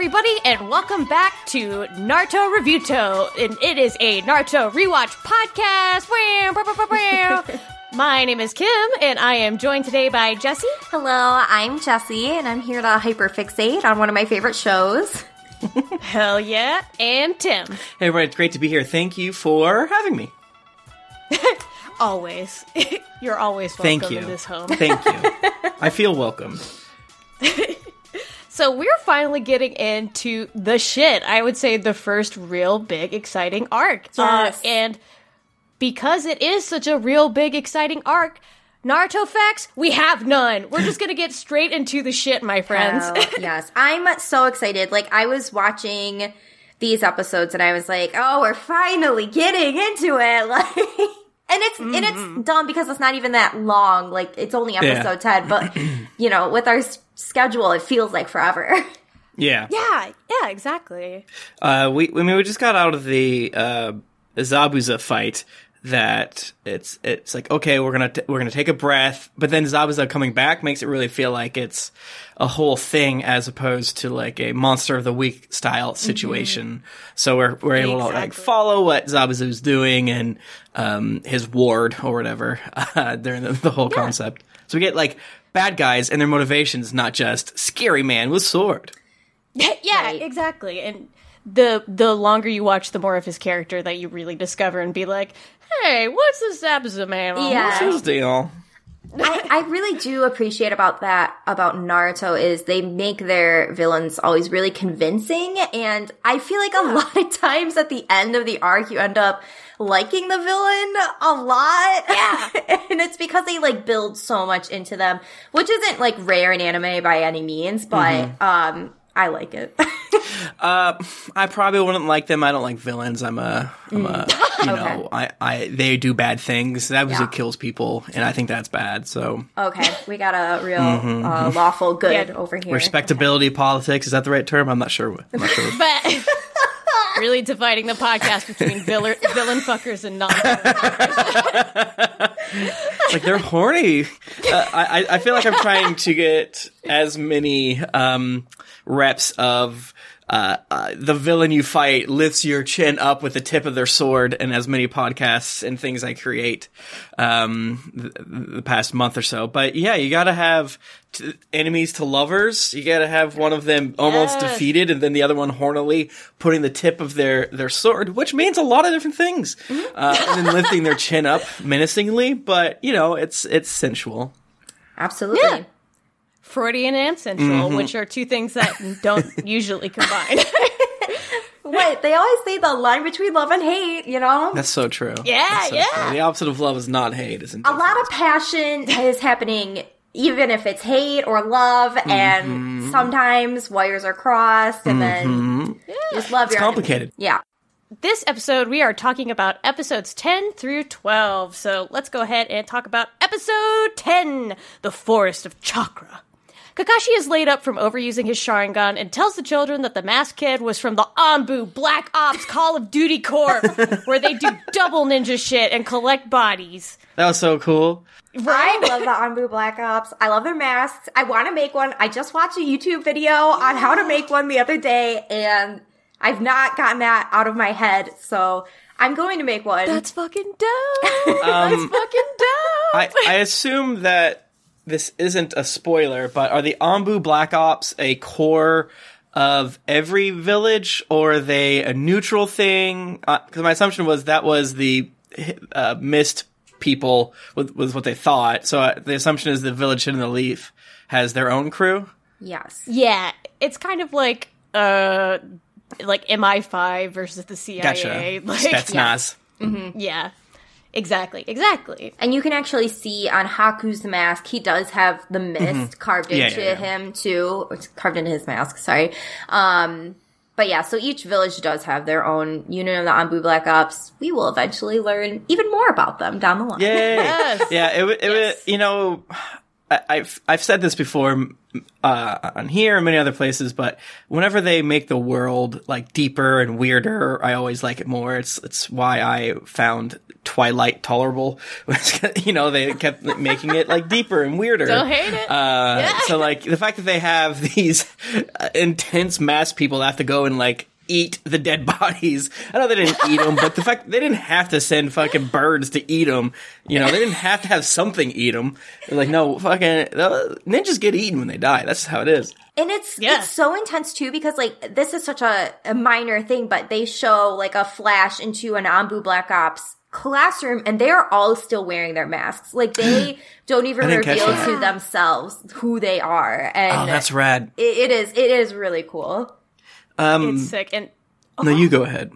everybody, and welcome back to Naruto Reviewto, And it is a Naruto rewatch podcast. Wham, bah, bah, bah, bah. My name is Kym, and I am joined today by Jessy. Hello, I'm Jessy, and I'm here to hyperfixate on one of my favorite shows. Hell yeah, and Tim. Hey, everybody, it's great to be here. Thank you for having me. Always, you're always welcome Thank you. in this home. Thank you. I feel welcome. So we're finally getting into the shit. I would say the first real big exciting arc. Yes. Uh, and because it is such a real big exciting arc, Naruto facts, we have none. We're just gonna get straight into the shit, my friends. Oh, yes, I'm so excited. Like, I was watching these episodes and I was like, oh, we're finally getting into it. Like, and it's, and it's dumb because it's not even that long. Like, it's only episode 10, but, you know, with our s- schedule, it feels like forever. Yeah. yeah, yeah, exactly. Uh, we, I mean, we just got out of the uh, Zabuza fight. That it's it's like okay, we're gonna t- we're gonna take a breath, but then Zabuza coming back makes it really feel like it's a whole thing as opposed to like a monster of the week style situation. So we're we're able to like follow what Zabuza's doing and um, his ward or whatever uh, during the, the whole concept. So we get like bad guys and their motivations, not just scary man with sword. yeah, Right. exactly. And the the longer you watch, the more of his character that you really discover and be like, hey, what's this Zabuza man? Yeah. What's his deal? I, I really do appreciate about that about Naruto is they make their villains always really convincing and I feel like a lot of times at the end of the arc you end up liking the villain a lot. Yeah. and it's because they like build so much into them, which isn't like rare in anime by any means, but um I like it. Uh, I probably wouldn't like them. I don't like villains. I'm a, I'm a, you Okay. know, I, I, they do bad things. That was Yeah. kills people, and I think that's bad. So okay, we got a real uh, lawful good Yeah. over here. respectability politics is that the right term? I'm not sure. I'm not sure. But really dividing the podcast between villain, villain fuckers and non like they're horny. Uh, I, I feel like I'm trying to get as many um, reps of uh, uh, the villain you fight lifts your chin up with the tip of their sword, and as many podcasts and things I create um, the, the past month or so. But yeah, you got to have t- enemies to lovers. You got to have one of them almost Yes. defeated, and then the other one hornily putting the tip of their their sword, which means a lot of different things, uh, and then lifting their chin up menacingly. But you know, it's it's sensual. Absolutely. Yeah. Freudian and sensual, which are two things that don't usually combine. Wait, they always say the line between love and hate, you know? That's so true. Yeah, so yeah. true. The opposite of love is not hate, isn't it? a lot of passion is happening even if it's hate or love Mm-hmm. and sometimes wires are crossed and then you just love It's your enemy. complicated. yeah this episode, we are talking about episodes 10 through 12. So let's go ahead and talk about episode 10 The Forest of Chakra. Kakashi is laid up from overusing his Sharingan and tells the children that the masked kid was from the Anbu Black Ops Call of Duty Corps, where they do double ninja shit and collect bodies. That was so cool. i love the Anbu black ops i love their masks i want to make one i just watched a youtube video on how to make one the other day and i've not gotten that out of my head so i'm going to make one That's fucking dope. Um, That's fucking dope. I, I assume that this isn't a spoiler, but are the Anbu Black Ops a corps of every village, or are they a neutral thing? Because my assumption was that was the uh, mist people was, was what they thought. So uh, the assumption is the village hidden in the leaf has their own crew. yes Yeah, it's kind of like uh like MI5 versus the CIA. Like. Gotcha. Like Spetsnaz. yeah. Exactly. Exactly. And you can actually see on Haku's mask, he does have the mist carved Mm-hmm. Yeah, into yeah, yeah. him too. It's carved into his mask, sorry. Um, but yeah, so each village does have their own unit of the Anbu Black Ops. We will eventually learn even more about them down the line. Yay! Yes. Yeah, it, wa- it wa- Yes. you know, I, I've I've said this before uh, on here and many other places, but whenever they make the world like deeper and weirder, I always like it more. It's it's why I found Twilight tolerable. you know, they kept making it like deeper and weirder. Don't hate it. Uh, Yeah. So like the fact that they have these uh, intense mass people that have to go and like eat the dead bodies. I know they didn't eat them, but the fact they didn't have to send fucking birds to eat them. You know, they didn't have to have something eat them. They're like, no, fucking ninjas get eaten when they die. That's how it is. And it's Yeah. it's so intense too because like this is such a, a minor thing, but they show like a flash into an Anbu Black Ops classroom and they are all still wearing their masks. Like they don't even reveal to themselves who they are. And Oh, that's rad. it, it is it is really cool. Um, it's sick. And no, you go ahead.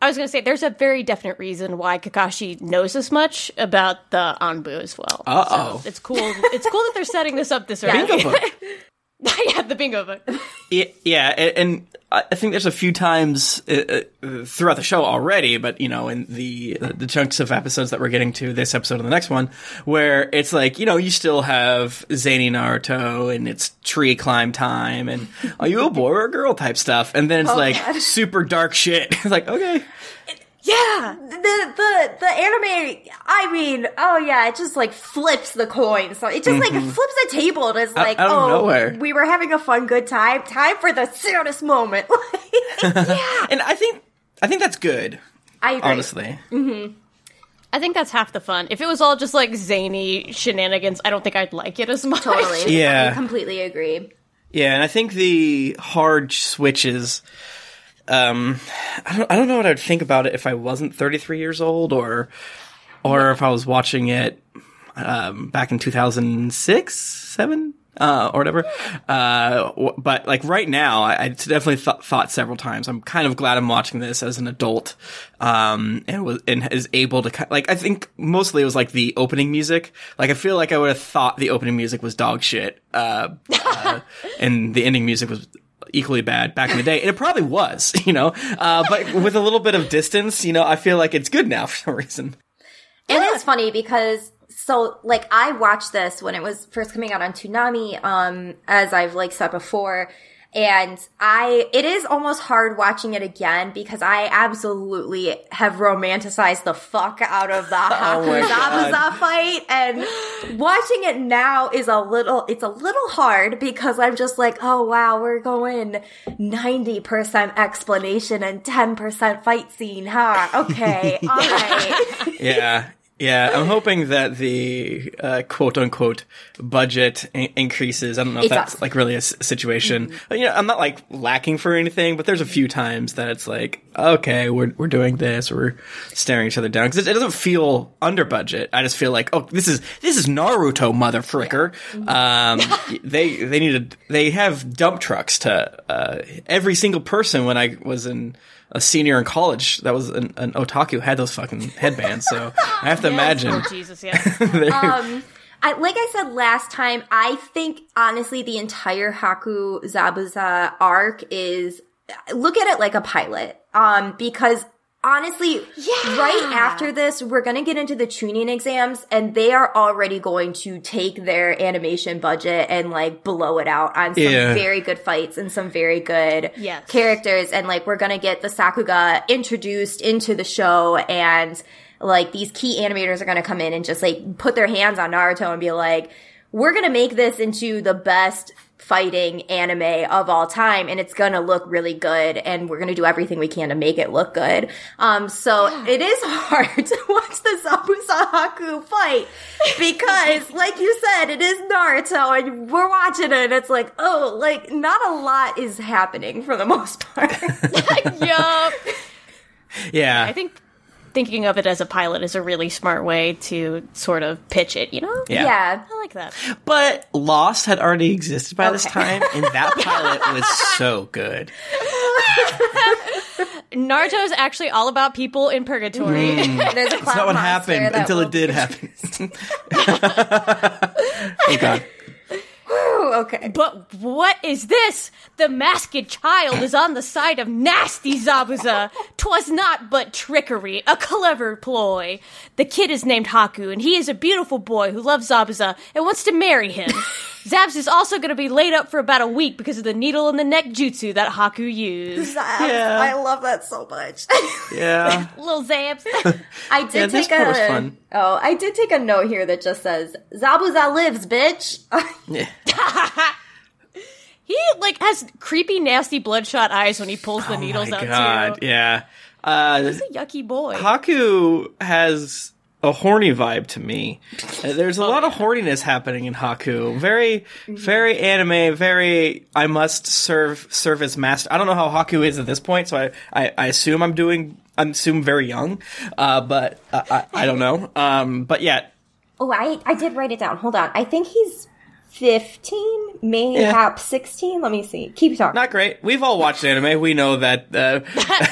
I was going to say, there's a very definite reason why Kakashi knows this much about the Anbu as well. Uh-oh. So it's cool. It's cool that they're setting this up this early. Yeah, the bingo book. Yeah, yeah, and, I think there's a few times uh, uh, throughout the show already, but you know, in the the chunks of episodes that we're getting to this episode and the next one, where it's like you know you still have zany Naruto and it's tree climb time and are you a boy or a girl type stuff, and then it's like super dark shit. it's like okay, Yeah. The the the anime I mean, oh yeah, it just like flips the coin. So it just like mm-hmm. flips the table and it's like, out of oh nowhere. we were having a fun good time. Time for the serious moment. yeah. and I think I think that's good, I agree. honestly. Mm-hmm. I think that's half the fun. If it was all just like zany shenanigans, I don't think I'd like it as much. Totally. Yeah. I completely agree. Yeah, and I think the hard switches. Um, I don't. I don't know what I'd think about it if I wasn't 33 years old, or, or if I was watching it, um, back in 2006, seven, uh, or whatever. Uh, w- but like right now, I, I definitely th- thought several times. I'm kind of glad I'm watching this as an adult, um, and was and is able to like. I think mostly it was like the opening music. Like I feel like I would have thought the opening music was dog shit. Uh, uh, and the ending music was equally bad back in the day, and it probably was, you know. Uh, but with a little bit of distance, you know, I feel like it's good now for some reason. It is funny because so like I watched this when it was first coming out on Toonami, um, as I've like said before. And I, it is almost hard watching it again because I absolutely have romanticized the fuck out of the Haku oh my God. Zabuza fight. And watching it now is a little, it's a little hard because I'm just like, oh wow, we're going 90% explanation and 10% fight scene, huh? Okay, alright. Yeah. Yeah, I'm hoping that the uh, quote unquote budget in- increases. I don't know if It that's like really a s- situation. But, you know, I'm not like lacking for anything, but there's a few times that it's like, okay, we're we're doing this, we're staring each other down because it, it doesn't feel under budget. I just feel like, oh, this is this is Naruto, mother fricker. Um, they they needed they have dump trucks to uh, every single person when I was in. A senior in college that was an, an otaku had those fucking headbands, so I have to imagine. Oh, Jesus, yeah. um, I, like I said last time, I think honestly the entire Haku Zabuza arc is look at it like a pilot. Um, because honestly, right after this, we're gonna get into the Chunin exams, and they are already going to take their animation budget and like blow it out on some Yeah. very good fights and some very good Yes. characters, and like we're gonna get the Sakuga introduced into the show and like these key animators are gonna come in and just like put their hands on Naruto and be like, we're gonna make this into the best fighting anime of all time and it's gonna look really good and we're gonna do everything we can to make it look good. Um, so it is hard to watch the Zabuza Haku fight because like you said, it is Naruto and we're watching it and it's like, oh, like not a lot is happening for the most part. yup. Yeah. I think thinking of it as a pilot is a really smart way to sort of pitch it, you know? Yeah. yeah. I like that. But Lost had already existed by this time, and that pilot was so good. Naruto is actually all about people in purgatory. Hmm. There's a That's cloud not what happened until it did happen. oh god. Ooh, okay. But what is this? The masked child is on the side of nasty Zabuza. Twas not but trickery, a clever ploy. The kid is named Haku, and he is a beautiful boy who loves Zabuza and wants to marry him. Zabs is also going to be laid up for about a week because of the needle in the neck jutsu that Haku used. Yeah. I love that so much. Yeah. Little Zabs. I did Yeah, take part a fun. oh, I did take a note here that just says Zabuza lives, bitch. yeah. He like has creepy, nasty, bloodshot eyes when he pulls the needles Oh My out God. too. Yeah. Uh, He's a yucky boy. Haku has a horny vibe to me. Uh, There's a Oh, lot of horniness happening in Haku. Very, very anime. Very. I must serve serve as master. I don't know how Haku is at this point, so I I, I assume I'm doing. I'm assume very young, uh, but uh, I I don't know. Um, but yeah, oh, I I did write it down. Hold on. I think he's fifteen, mayhap sixteen. Let me see. Keep talking. not great. We've all watched anime. We know that uh,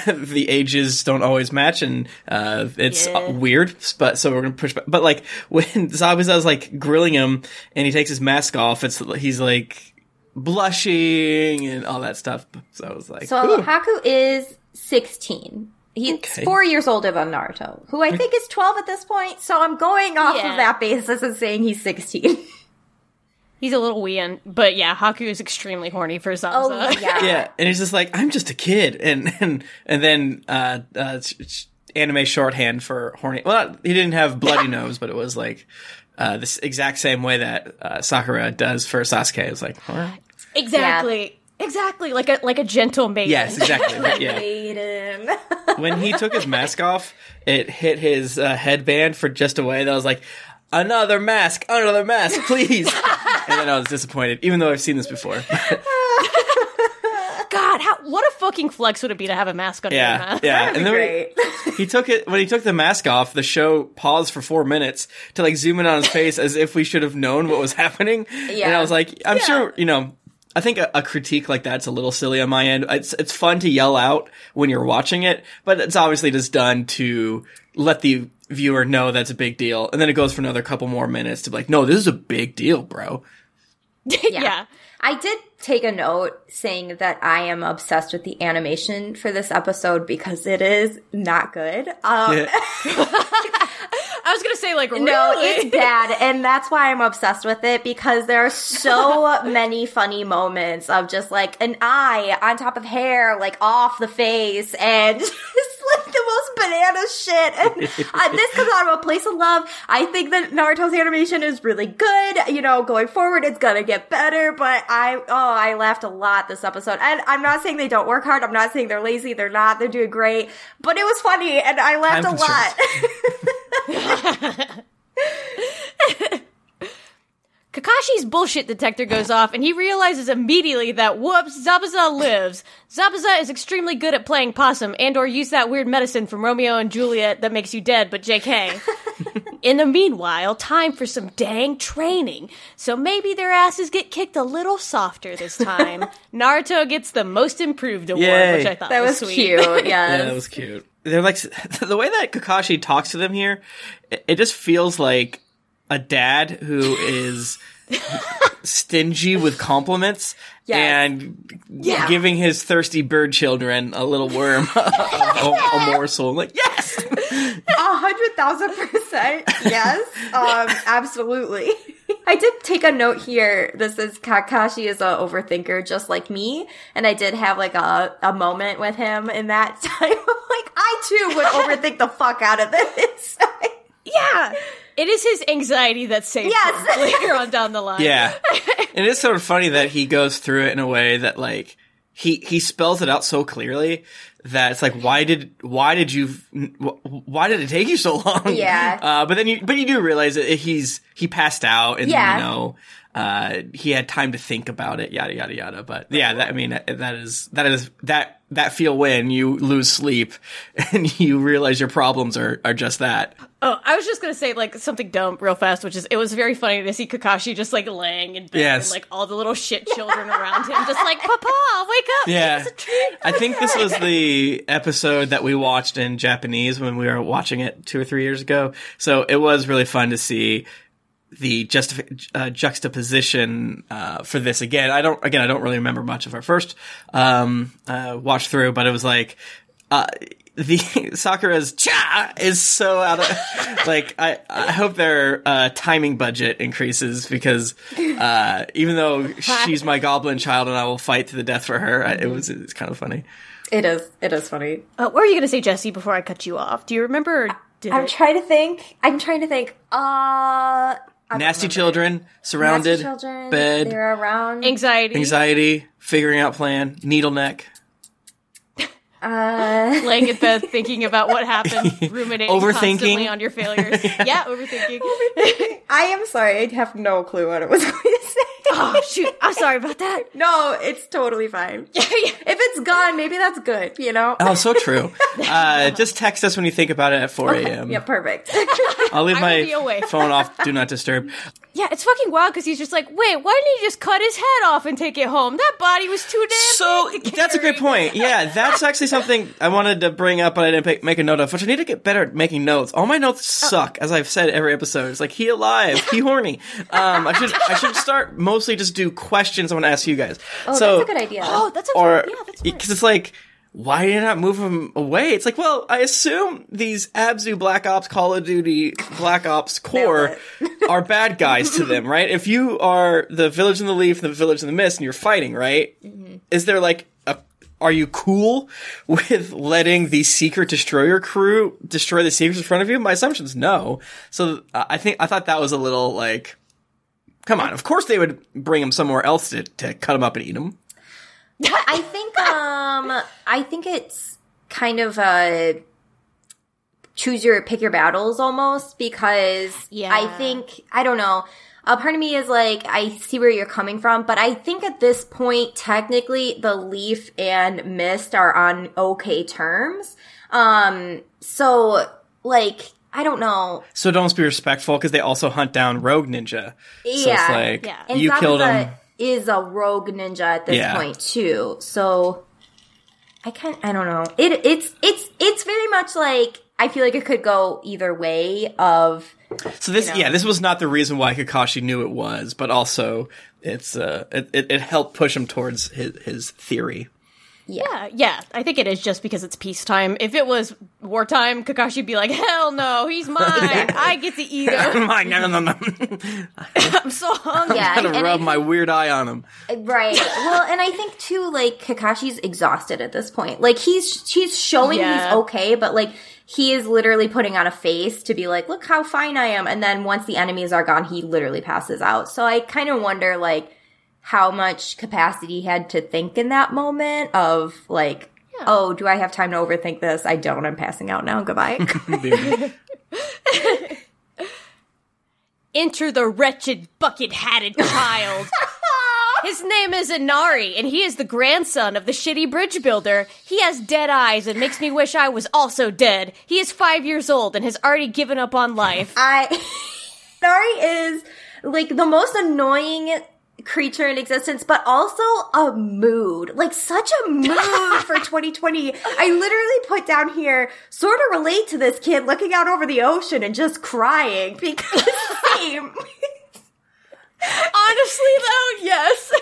the ages don't always match, and uh, it's Yeah. uh, weird. But so we're gonna push back. But like when Zabuza's like grilling him, and he takes his mask off, it's he's like blushing and all that stuff. So I was like, so ooh. Haku is sixteen. He's Okay. four years older than Naruto, who I think is twelve at this point. So I'm going off Yeah. of that basis and saying he's sixteen. He's a little weird, but yeah, Haku is extremely horny for Zabuza. oh yeah. yeah, and he's just like, I'm just a kid, and and and then uh, uh sh- sh- anime shorthand for horny. Well, not, he didn't have bloody nose, but it was like. Uh, this exact same way that uh, Sakura does for Sasuke. It's like, all right. Exactly. Exactly. Like a like a gentle maiden. Yes, exactly. But yeah. Maiden. When he took his mask off, it hit his uh, headband for just a way. That was like, another mask, another mask, please. and then I was disappointed, even though I've seen this before. God, how what a fucking flex would it be to have a mask on your yeah, mouth? yeah. That'd And then great. when he, he took it when he took the mask off. The show paused for four minutes to like zoom in on his face as if we should have known what was happening. Yeah, And I was like, I'm sure you know. I think a, a critique like that's a little silly on my end. It's it's fun to yell out when you're watching it, but it's obviously just done to let the viewer know that's a big deal. And then it goes for another couple more minutes to be like, no, this is a big deal, bro. yeah. I did take a note saying that I am obsessed with the animation for this episode because it is not good. Um, Yeah. I was gonna say like No, it's bad, and that's why I'm obsessed with it because there are so many funny moments of just like an eye on top of hair, like off the face, and just like the most banana shit. And uh, this comes out of a place of love. I think that Naruto's animation is really good. You know, going forward, it's gonna get better. But I, oh, I laughed a lot this episode, and I'm not saying they don't work hard. I'm not saying they're lazy. They're not. They're doing great. But it was funny, and I laughed Time a lot. Kakashi's bullshit detector goes off, and he realizes immediately that whoops, Zabuza lives. Zabuza is extremely good at playing possum and or use that weird medicine from Romeo and Juliet that makes you dead, but JK. In the meanwhile, time for some dang training. So maybe their asses get kicked a little softer this time. Naruto gets the most improved award, Yay. which I thought That was, was sweet. cute. Yes. Yeah, that was cute. They're like the way that Kakashi talks to them here. It, it just feels like a dad who is stingy with compliments Yes. and Yeah. giving his thirsty bird children a little worm, a, a morsel. I'm like yes, A hundred thousand percent. Yes. Um, absolutely. I did take a note here. This is Kakashi is a overthinker just like me. And I did have like a, a moment with him in that time. like, I too would overthink the fuck out of this. Yeah. It is his anxiety that saves Yes. him later on down the line. yeah. And it's sort of funny that he goes through it in a way that like he he spells it out so clearly that it's like why did why did you why did it take you so long Yeah. uh, but then you but you do realize that he's he passed out and Yeah. you know uh, he had time to think about it yada yada yada but yeah that, I mean that is that is that that feel when you lose sleep and you realize your problems are are just that Oh, I was just gonna say like something dumb real fast, which is it was very funny to see Kakashi just like laying in bed Yes. and like all the little shit children around him, just like Papa, wake up! Yeah. It's a treat." I think this was the episode that we watched in Japanese when we were watching it two or three years ago. So it was really fun to see the justif- uh, juxtaposition uh, for this again. I don't again I don't really remember much of our first um, uh, watch through, but it was like uh, the Sakura's cha is so out of like I I hope their uh, timing budget increases because uh, even though she's my goblin child and I will fight to the death for her, I, it was it's kind of funny. It is. It is funny. Uh, what were you going to say, Jessy, before I cut you off? Do you remember? or Did I'm it- trying to think. I'm trying to think. Uh, I don't Nasty remember. children surrounded Nasty children. bed They're around. anxiety, anxiety figuring out plan needle neck Uh, laying in bed thinking about what happened, ruminating Overthinking. constantly on your failures. yeah, overthinking. I am sorry. I have no clue what I was going to say. Oh shoot, I'm sorry about that. No, it's totally fine. if it's gone, maybe that's good. You know. Oh, so true. Uh, just text us when you think about it at 4 a.m. Yeah, perfect. I'll leave I will be my phone off. Do not disturb. Yeah, it's fucking wild because he's just like, wait, why didn't he just cut his head off and take it home? That body was too damn So big to that's a great point. Yeah, that's actually something I wanted to bring up, but I didn't make- make a note of. Which I need to get better at making notes. All my notes suck, as I've said every episode. It's like he alive, he horny. Um, I should I should start mostly just do questions I want to ask you guys. Oh, so, that's a good idea. Oh, that's a or yeah, that's because it's like why did you not move them away? It's like, well, I assume these Anbu Black Ops Call of Duty Black Ops Corps are bad guys to them, right? If you are the Village in the Leaf, and the Village in the Mist, and you're fighting, right? Mm-hmm. Is there like a are you cool with letting the secret destroyer crew destroy the secrets in front of you? My assumption is no. So I think I thought that was a little like, come on. Of course they would bring him somewhere else to, to cut him up and eat him. I think um I think it's kind of a choose your pick your battles almost because Yeah. I think I don't know. A part of me is like I see where you're coming from, but I think at this point technically the Leaf and Mist are on okay terms. Um so like I don't know. So don't be respectful because they also hunt down Rogue Ninja. So it's Yeah. like Yeah. And you Zabuza killed him. is a rogue ninja at this Yeah. point too. So I can't. I don't know. It it's it's it's very much like I feel like it could go either way of So this, know. yeah, this was not the reason why Kakashi knew it was, but also it's uh, it, it, it helped push him towards his his theory. Yeah, yeah, I think it is just because it's peacetime. If it was wartime, Kakashi'd be like, hell no, he's mine. I get to eat him. My no no no no! I'm so hungry. yeah, I'm gonna and rub I, my weird eye on him. right. Well, and I think too like Kakashi's exhausted at this point. Like he's he's showing Yeah. he's okay, but like he is literally putting on a face to be like, look how fine I am. And then once the enemies are gone, he literally passes out. So I kind of wonder like how much capacity he had to think in that moment of like, oh, do I have time to overthink this? I don't. I'm passing out now. Goodbye. Enter the wretched bucket-hatted child. His name is Inari, and he is the grandson of the shitty bridge builder. He has dead eyes and makes me wish I was also dead. He is five years old and has already given up on life. I Nari is like the most annoying creature in existence, but also a mood. Like such a mood for 2020. I literally put down here, sort of relate to this kid looking out over the ocean and just crying because same. Honestly, though, yes.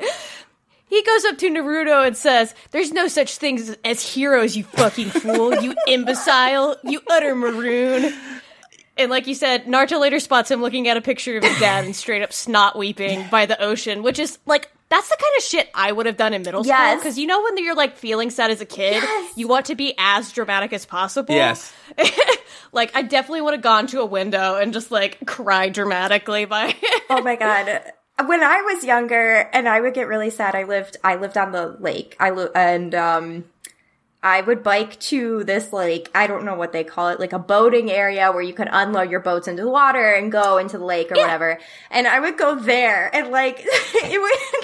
he goes up to Naruto and says, There's no such things as heroes, you fucking fool, you imbecile, you utter maroon. And like you said, Naruto later spots him looking at a picture of his dad and straight up snot weeping by the ocean, which is like, that's the kind of shit I would have done in middle school. Yes. Because you know when you're like feeling sad as a kid, Yes. you want to be as dramatic as possible. Yes. like I definitely would have gone to a window and just like cried dramatically by Oh my god. When I was younger and I would get really sad, I lived I lived on the lake. I li- and um I would bike to this like I don't know what they call it, like a boating area where you could unload your boats into the water and go into the lake or whatever. And I would go there and like it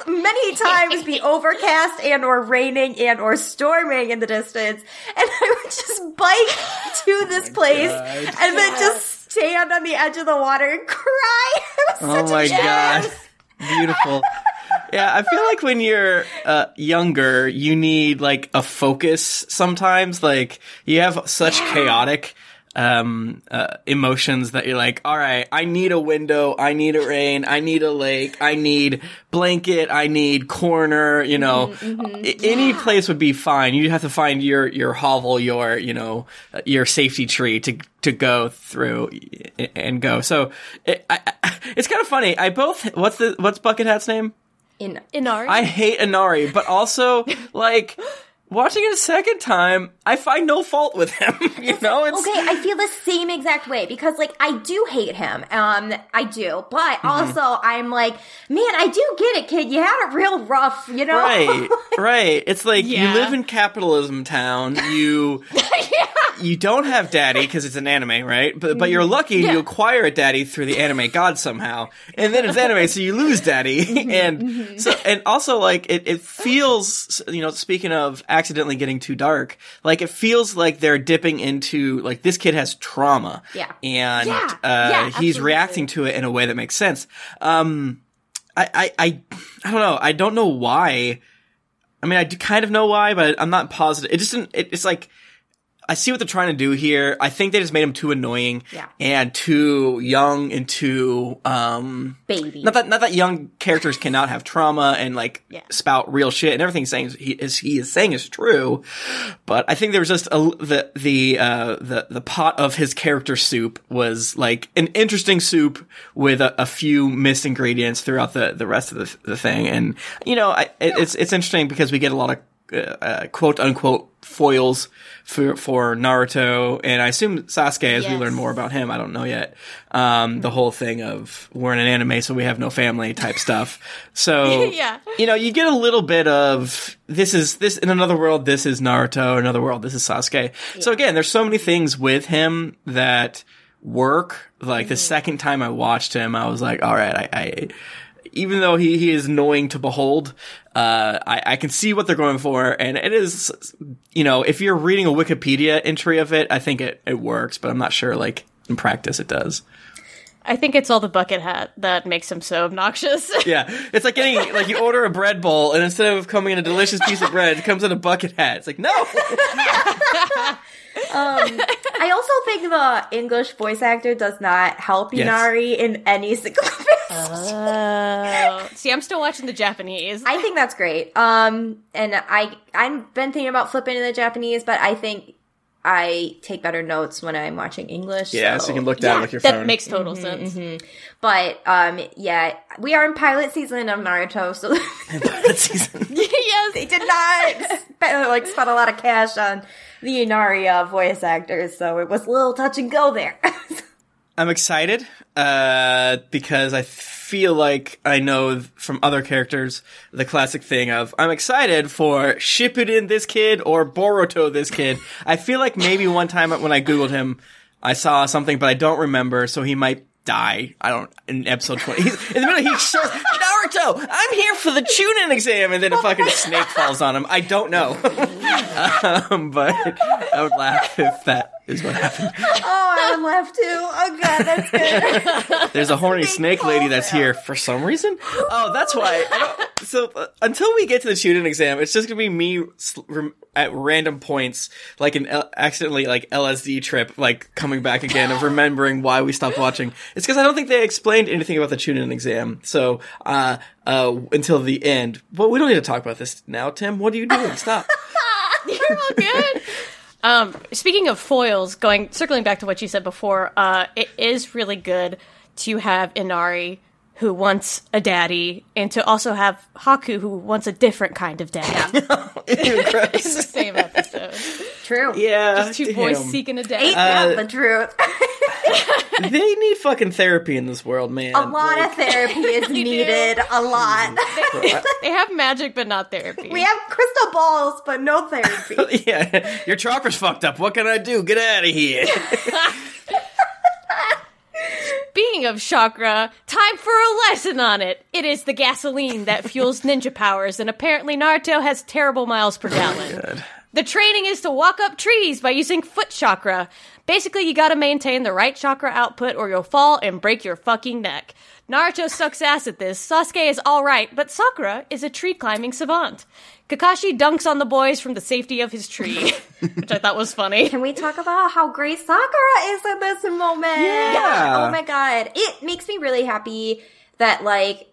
would many times be overcast and or raining and or storming in the distance. And I would just bike to oh this place and then just stand on the edge of the water and cry. It was Oh such my a god, beautiful. Yeah, I feel like when you're uh, younger, you need like a focus. Sometimes, like you have such chaotic um, uh, emotions that you're like, all right, I need a window, I need a rain, I need a lake, I need blanket, I need corner. You know, I- any place would be fine. You have to find your your hovel, your you know, uh, your safety tree to to go through and go. So it, I, I, it's kind of funny. I both what's the what's Buckethead's name? In Inari. I hate Inari, but also like watching it a second time, I find no fault with him. you know, it's Okay, I feel the same exact way because like I do hate him. Um I do. But mm-hmm. also I'm like, man, I do get it, kid. You had it real rough, you know? right, right. It's like Yeah. you live in capitalism town. You yeah. you don't have daddy because it's an anime, right? But but you're lucky Yeah. you acquire a daddy through the anime god somehow, and then it's anime, so you lose daddy, mm-hmm. and mm-hmm. so and also like it it feels you know speaking of accidentally getting too dark, like it feels like they're dipping into like this kid has trauma, Yeah. and Yeah. uh, Yeah, he's reacting to it in a way that makes sense. Um, I, I, I, I don't know. I don't know why. I mean, I do kind of know why, but I'm not positive. It just didn't, it, it's like, I see what they're trying to do here. I think they just made him too annoying Yeah. and too young and too, um, Baby. not that, not that young characters cannot have trauma and like Yeah. spout real shit and everything saying he is, he is saying is true. But I think there was just a, the, the, uh, the, the pot of his character soup was like an interesting soup with a, a few missed ingredients throughout the, the rest of the, the thing. And, you know, I, it, it's, it's interesting because we get a lot of, uh, uh, quote unquote foils for for Naruto, and I assume Sasuke as we learn more about him. I don't know yet. Um, the whole thing of we're in an anime, so we have no family type stuff. So Yeah. you know, you get a little bit of this is this in another world. This is Naruto. Another world, this is Sasuke. So again, there's so many things with him that work. Like the second time I watched him, I was like, all right, I. I even though he, he is annoying to behold, uh, I, I can see what they're going for, and it is, you know, if you're reading a Wikipedia entry of it, I think it, it works, but I'm not sure, like, in practice it does. I think it's all the bucket hat that makes him so obnoxious. Yeah, it's like getting, like, you order a bread bowl, and instead of coming in a delicious piece of bread, it comes in a bucket hat. It's like, no! I also think the English voice actor does not help Yes. Inari in any single Oh. See, I'm still watching the Japanese. I think that's great. Um, and I I've been thinking about flipping to the Japanese, but I think I take better notes when I'm watching English. Yeah, so you can look down yeah, with your that phone. makes total sense. But um, yeah, we are in pilot season of Naruto, so That season. yes. they did not spend, like spend a lot of cash on the Inari uh, voice actors, so it was a little touch and go there. I'm excited uh, because I feel like I know from other characters the classic thing of I'm excited for Shippuden this kid or Boruto this kid. I feel like maybe one time when I googled him, I saw something, but I don't remember. So he might die. I don't in episode twenty. He's, in the middle, he shows Naruto. I'm here for the Chunin exam, and then a fucking snake falls on him. I don't know, um, but I would laugh if that is what happened. oh, I would laugh too. Oh god, that's good. There's a horny snake lady that's here for some reason. Oh, that's why. So uh, until we get to the Chunin exam, it's just gonna be me sl- rem- at random points, like an L- accidentally like LSD trip, like coming back again of remembering why we stopped watching. It's because I don't think they explained anything about the Chunin exam. So uh, uh, until the end, but we don't need to talk about this now. Tim, what are you doing? Stop. You're all good. Um, speaking of foils, going circling back to what you said before, uh, it is really good to have Inari who wants a daddy, and to also have Haku who wants a different kind of daddy. in the same episode, True. yeah, Just two damn. boys seeking a daddy. Ain't that uh, the truth? They need fucking therapy in this world, man. A lot of therapy is needed. A lot. They have magic, but not therapy. we have crystal balls, but no therapy. yeah, your chakra's fucked up. What can I do? Get out of here. Speaking of chakra, time for a lesson on it. It is the gasoline that fuels ninja powers, and apparently Naruto has terrible miles per oh, gallon. The training is to walk up trees by using foot chakra. Basically, you gotta maintain the right chakra output or you'll fall and break your fucking neck. Naruto sucks ass at this. Sasuke is alright, but Sakura is a tree climbing savant. Kakashi dunks on the boys from the safety of his tree, which I thought was funny. Can we talk about how great Sakura is in this moment? Yeah. Oh my god. It makes me really happy that like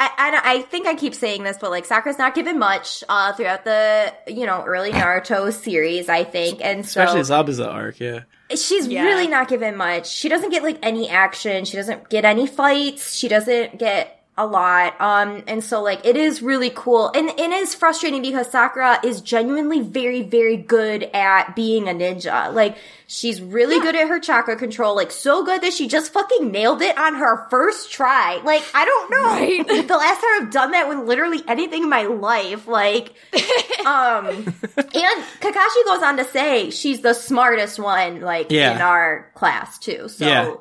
I, I, I think I keep saying this, but like Sakura's not given much uh, throughout the you know early Naruto series, I think, and so Especially Zabuza arc, yeah. She's Yeah. really not given much. She doesn't get like any action. She doesn't get any fights. She doesn't get a lot. Um, and so like it is really cool, and it is frustrating because Sakura is genuinely very, very good at being a ninja. Like she's really good at her chakra control. Like so good that she just fucking nailed it on her first try. Like I don't know Right. the last time I've done that with literally anything in my life. Like um, and Kakashi goes on to say she's the smartest one, like Yeah. in our class too. So Yeah.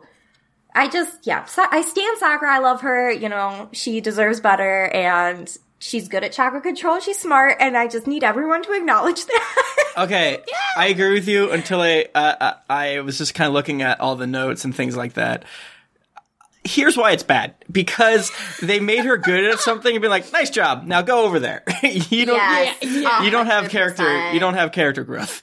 I just, yeah, I stand Sakura. I love her. You know, she deserves better, and she's good at chakra control. She's smart, and I just need everyone to acknowledge that. Okay, I agree with you until I uh, I I was just kind of looking at all the notes and things like that. Here's why it's bad because they made her good at something and be like, "Nice job, now go over there." you don't Yes. Yeah, you don't have character 100%. you don't have character growth.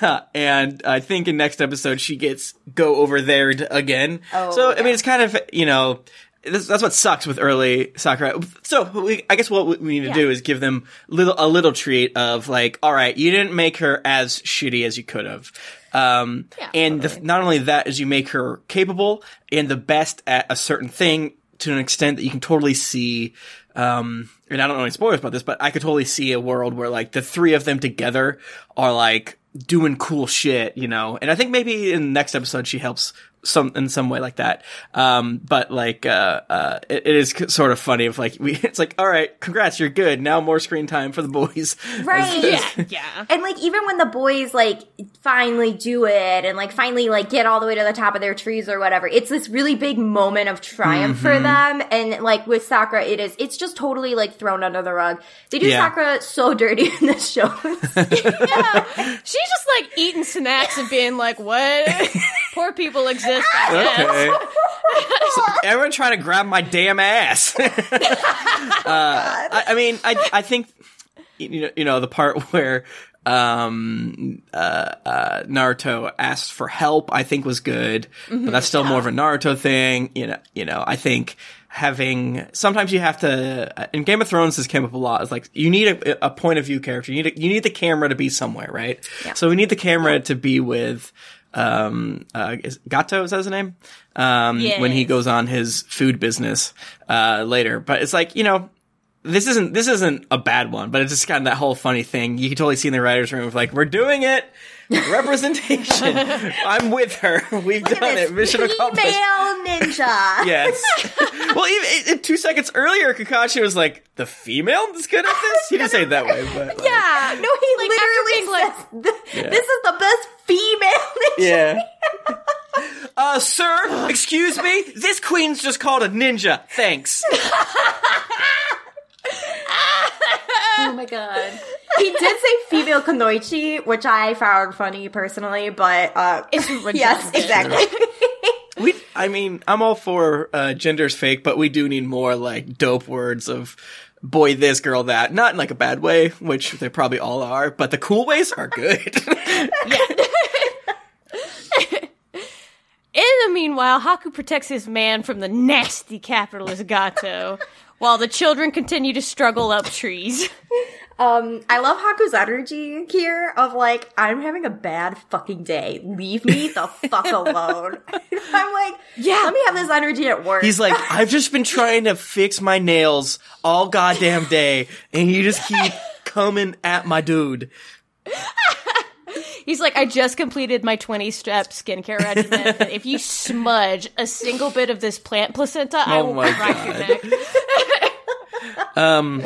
and I think in next episode she gets go over there again. Oh, so I mean it's kind of you know. This, that's what sucks with early Sakura. So we, I guess what we need to do is give them little a little treat of like, all right, you didn't make her as shitty as you could have. Um, Yeah, and the, not only that is you make her capable and the best at a certain thing to an extent that you can totally see. Um, and I don't know any spoilers about this, but I could totally see a world where like the three of them together are like doing cool shit, you know. And I think maybe in the next episode she helps some in some way like that. Um, but like uh, uh, it, it is sort of funny if like we it's like all right, congrats, you're good. Now more screen time for the boys. Right. Yeah, yeah. And like even when the boys like finally do it and like finally like get all the way to the top of their trees or whatever, it's this really big moment of triumph for them. And like with Sakura, it is it's just totally like thrown under the rug. They do Yeah. Sakura so dirty in this show. yeah. She's just like eating snacks and being like, what? Poor people exist. I guess. Okay. Everyone trying to grab my damn ass. uh, I, I mean, I I think you know you know the part where um uh, uh Naruto asked for help I think was good but that's still more of a Naruto thing you know you know I think having sometimes you have to in Game of Thrones this came up a lot it's like you need a, a point of view character you need a, you need the camera to be somewhere right Yeah. so we need the camera to be with um uh is Gato is that his name? Um when he goes on his food business uh later. But it's like you know this isn't this isn't a bad one, but it's just kind of that whole funny thing. You can totally see in the writers' room of like, we're doing it, representation. I'm with her. We've Look at done this it. Mission accomplished. Female ninja. Yes. well, even in two seconds earlier, Kakashi was like, the female is good at this. He didn't say it that way, but like, Yeah, no, he Like, literally after says, "Th- "This is the best female ninja." yeah. Uh, sir, excuse me. This queen's just called a ninja. Thanks. Oh my god. He did say female Kunoichi, which I found funny personally, but uh It's yes, exactly. We, I mean, I'm all for uh, gender's fake, but we do need more like dope words of boy this, girl that. Not in like a bad way, which they probably all are, but the cool ways are good. In the meanwhile, Haku protects his man from the nasty capitalist Gato, while the children continue to struggle up trees. um I love Haku's energy here of like, I'm having a bad fucking day. Leave me the fuck alone. I'm like, Yeah. let me have this energy at work. He's like, I've just been trying to fix my nails all goddamn day, and you just keep coming at my dude. He's like, I just completed my 20 step skincare regimen. if you smudge a single bit of this plant placenta, I Oh will my crack your God. neck. Um,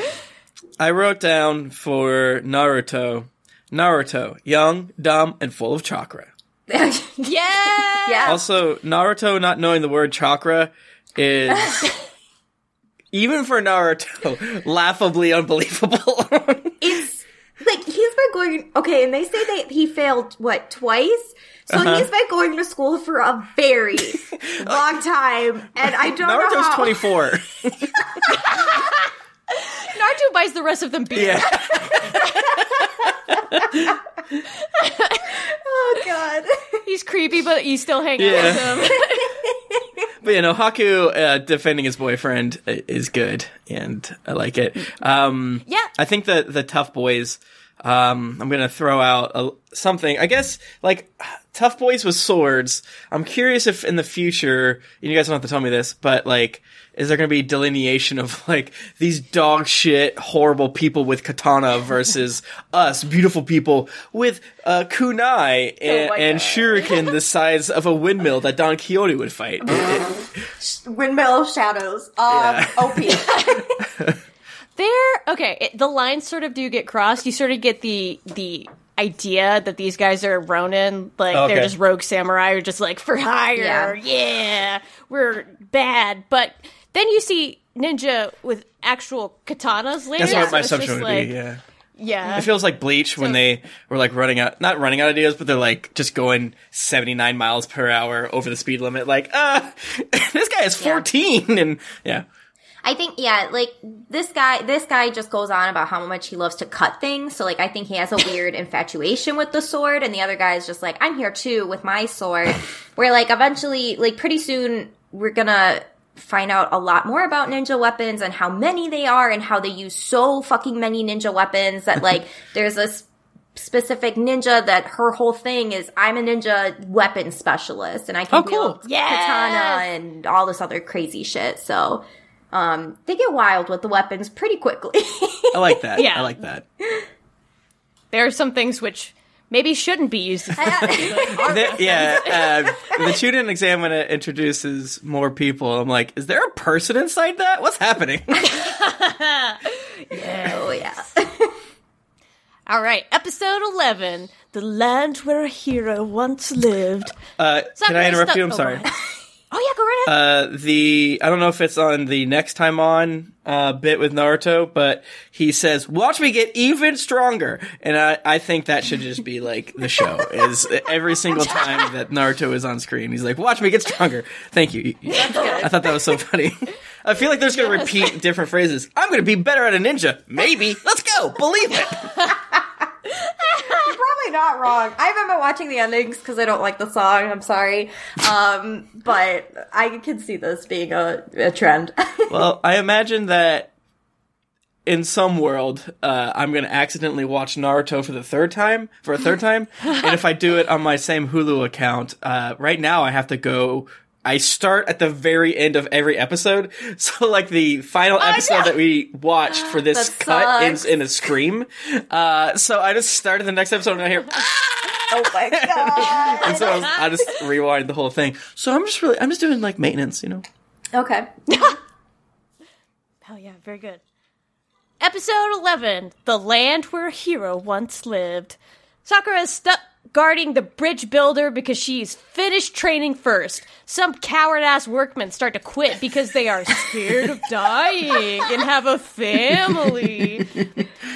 I wrote down for Naruto, Naruto, young, dumb, and full of chakra. Yeah! yeah. Also, Naruto not knowing the word chakra is even for Naruto laughably unbelievable. It's been been going okay, and they say that he failed what twice. So Uh-huh. he's been going to school for a very long time, and I don't know Naruto's how. 24. Naruto buys the rest of them beer. yeah. Oh god. He's creepy, but you still hang Yeah. out with him. But you know, Haku uh, defending his boyfriend is good, and I like it. Um, Yeah. I think that the tough boys. Um, I'm gonna throw out a, something. I guess like tough boys with swords. I'm curious if in the future, and you guys don't have to tell me this, but like, is there gonna be delineation of like these dog shit horrible people with katana versus us beautiful people with uh, kunai and, my and shuriken the size of a windmill that Don Quixote would fight? It- it- Windmill shadows. Um, Yeah. OP. There, okay, it, the lines sort of do get crossed. You sort of get the the idea that these guys are Ronin, like Okay. they're just rogue samurai, or just like for hire. Yeah. Yeah. we're bad. But then you see ninja with actual katanas later. That's what so my assumption would like, be. Yeah. Yeah, It feels like Bleach when they were like running out, not running out of ideas, but they're like just going 79 miles per hour over the speed limit. Like, uh, this guy is 14. And yeah. I think yeah, like this guy this guy just goes on about how much he loves to cut things. So like I think he has a weird infatuation with the sword and the other guy is just like I'm here too with my sword. Where like eventually like pretty soon we're going to find out a lot more about ninja weapons and how many they are and how they use so fucking many ninja weapons that like there's a s- specific ninja that her whole thing is I'm a ninja weapon specialist and I can Oh, cool. wield Yes! katana and all this other crazy shit. So um, they get wild with the weapons pretty quickly. I like that. Yeah. I like that. there are some things which maybe shouldn't be used. The- yeah. Uh, the Chunin exam when it introduces more people, I'm like, is there a person inside that? What's happening? oh yeah. All right, episode eleven, the land where a hero once lived. Uh, can I interrupt stu- you? I'm oh, sorry. Oh yeah, go right ahead. uh, the I don't know if it's on the next time on uh, bit with Naruto, but he says, "Watch me get even stronger," and I, I think that should just be like the show is every single time that Naruto is on screen, he's like, "Watch me get stronger." Thank you. I thought that was so funny. I feel like they're just gonna repeat different phrases. I'm gonna be better at a ninja. Maybe. Let's go. Believe it. Not wrong. I been watching the endings because I don't like the song. I'm sorry. Um, but I can see this being a, a trend. Well, I imagine that in some world, uh, I'm going to accidentally watch Naruto for the third time, for a third time. and if I do it on my same Hulu account, uh, right now I have to go. I start at the very end of every episode. So, like, the final episode no. that we watched for this That cut sucks. is in a scream. Uh, so I just started the next episode and I hear, oh my god. and so I, was, I just rewind the whole thing. So I'm just really, I'm just doing like maintenance, you know? Okay. Hell yeah, very good. Episode 11 The Land Where a Hero Once Lived. Sakura is stuck guarding the bridge builder because she's finished training first. Some coward ass workmen start to quit because they are scared of dying and have a family.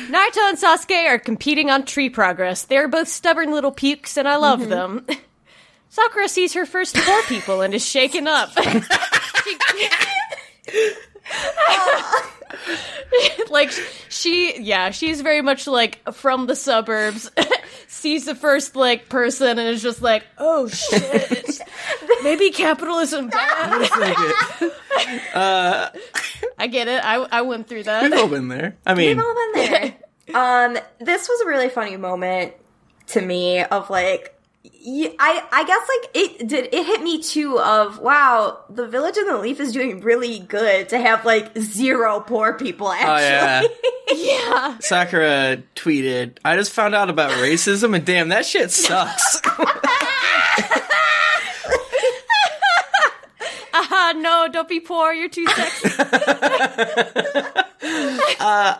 Naruto and Sasuke are competing on tree progress. They're both stubborn little pukes and I love mm-hmm. them. Sakura sees her first four people and is shaken up. She- oh. like she yeah she's very much like from the suburbs sees the first like person and is just like oh shit. Maybe capitalism bad. i get it. I, I went through that. We've all been there. I mean, We've all been there. um, this was a really funny moment to me of like, y- I I guess like it did it hit me too of wow the village in the leaf is doing really good to have like zero poor people oh yeah. yeah Sakura tweeted, I just found out about racism and damn, that shit sucks. ah no don't be poor you're too sexy uh,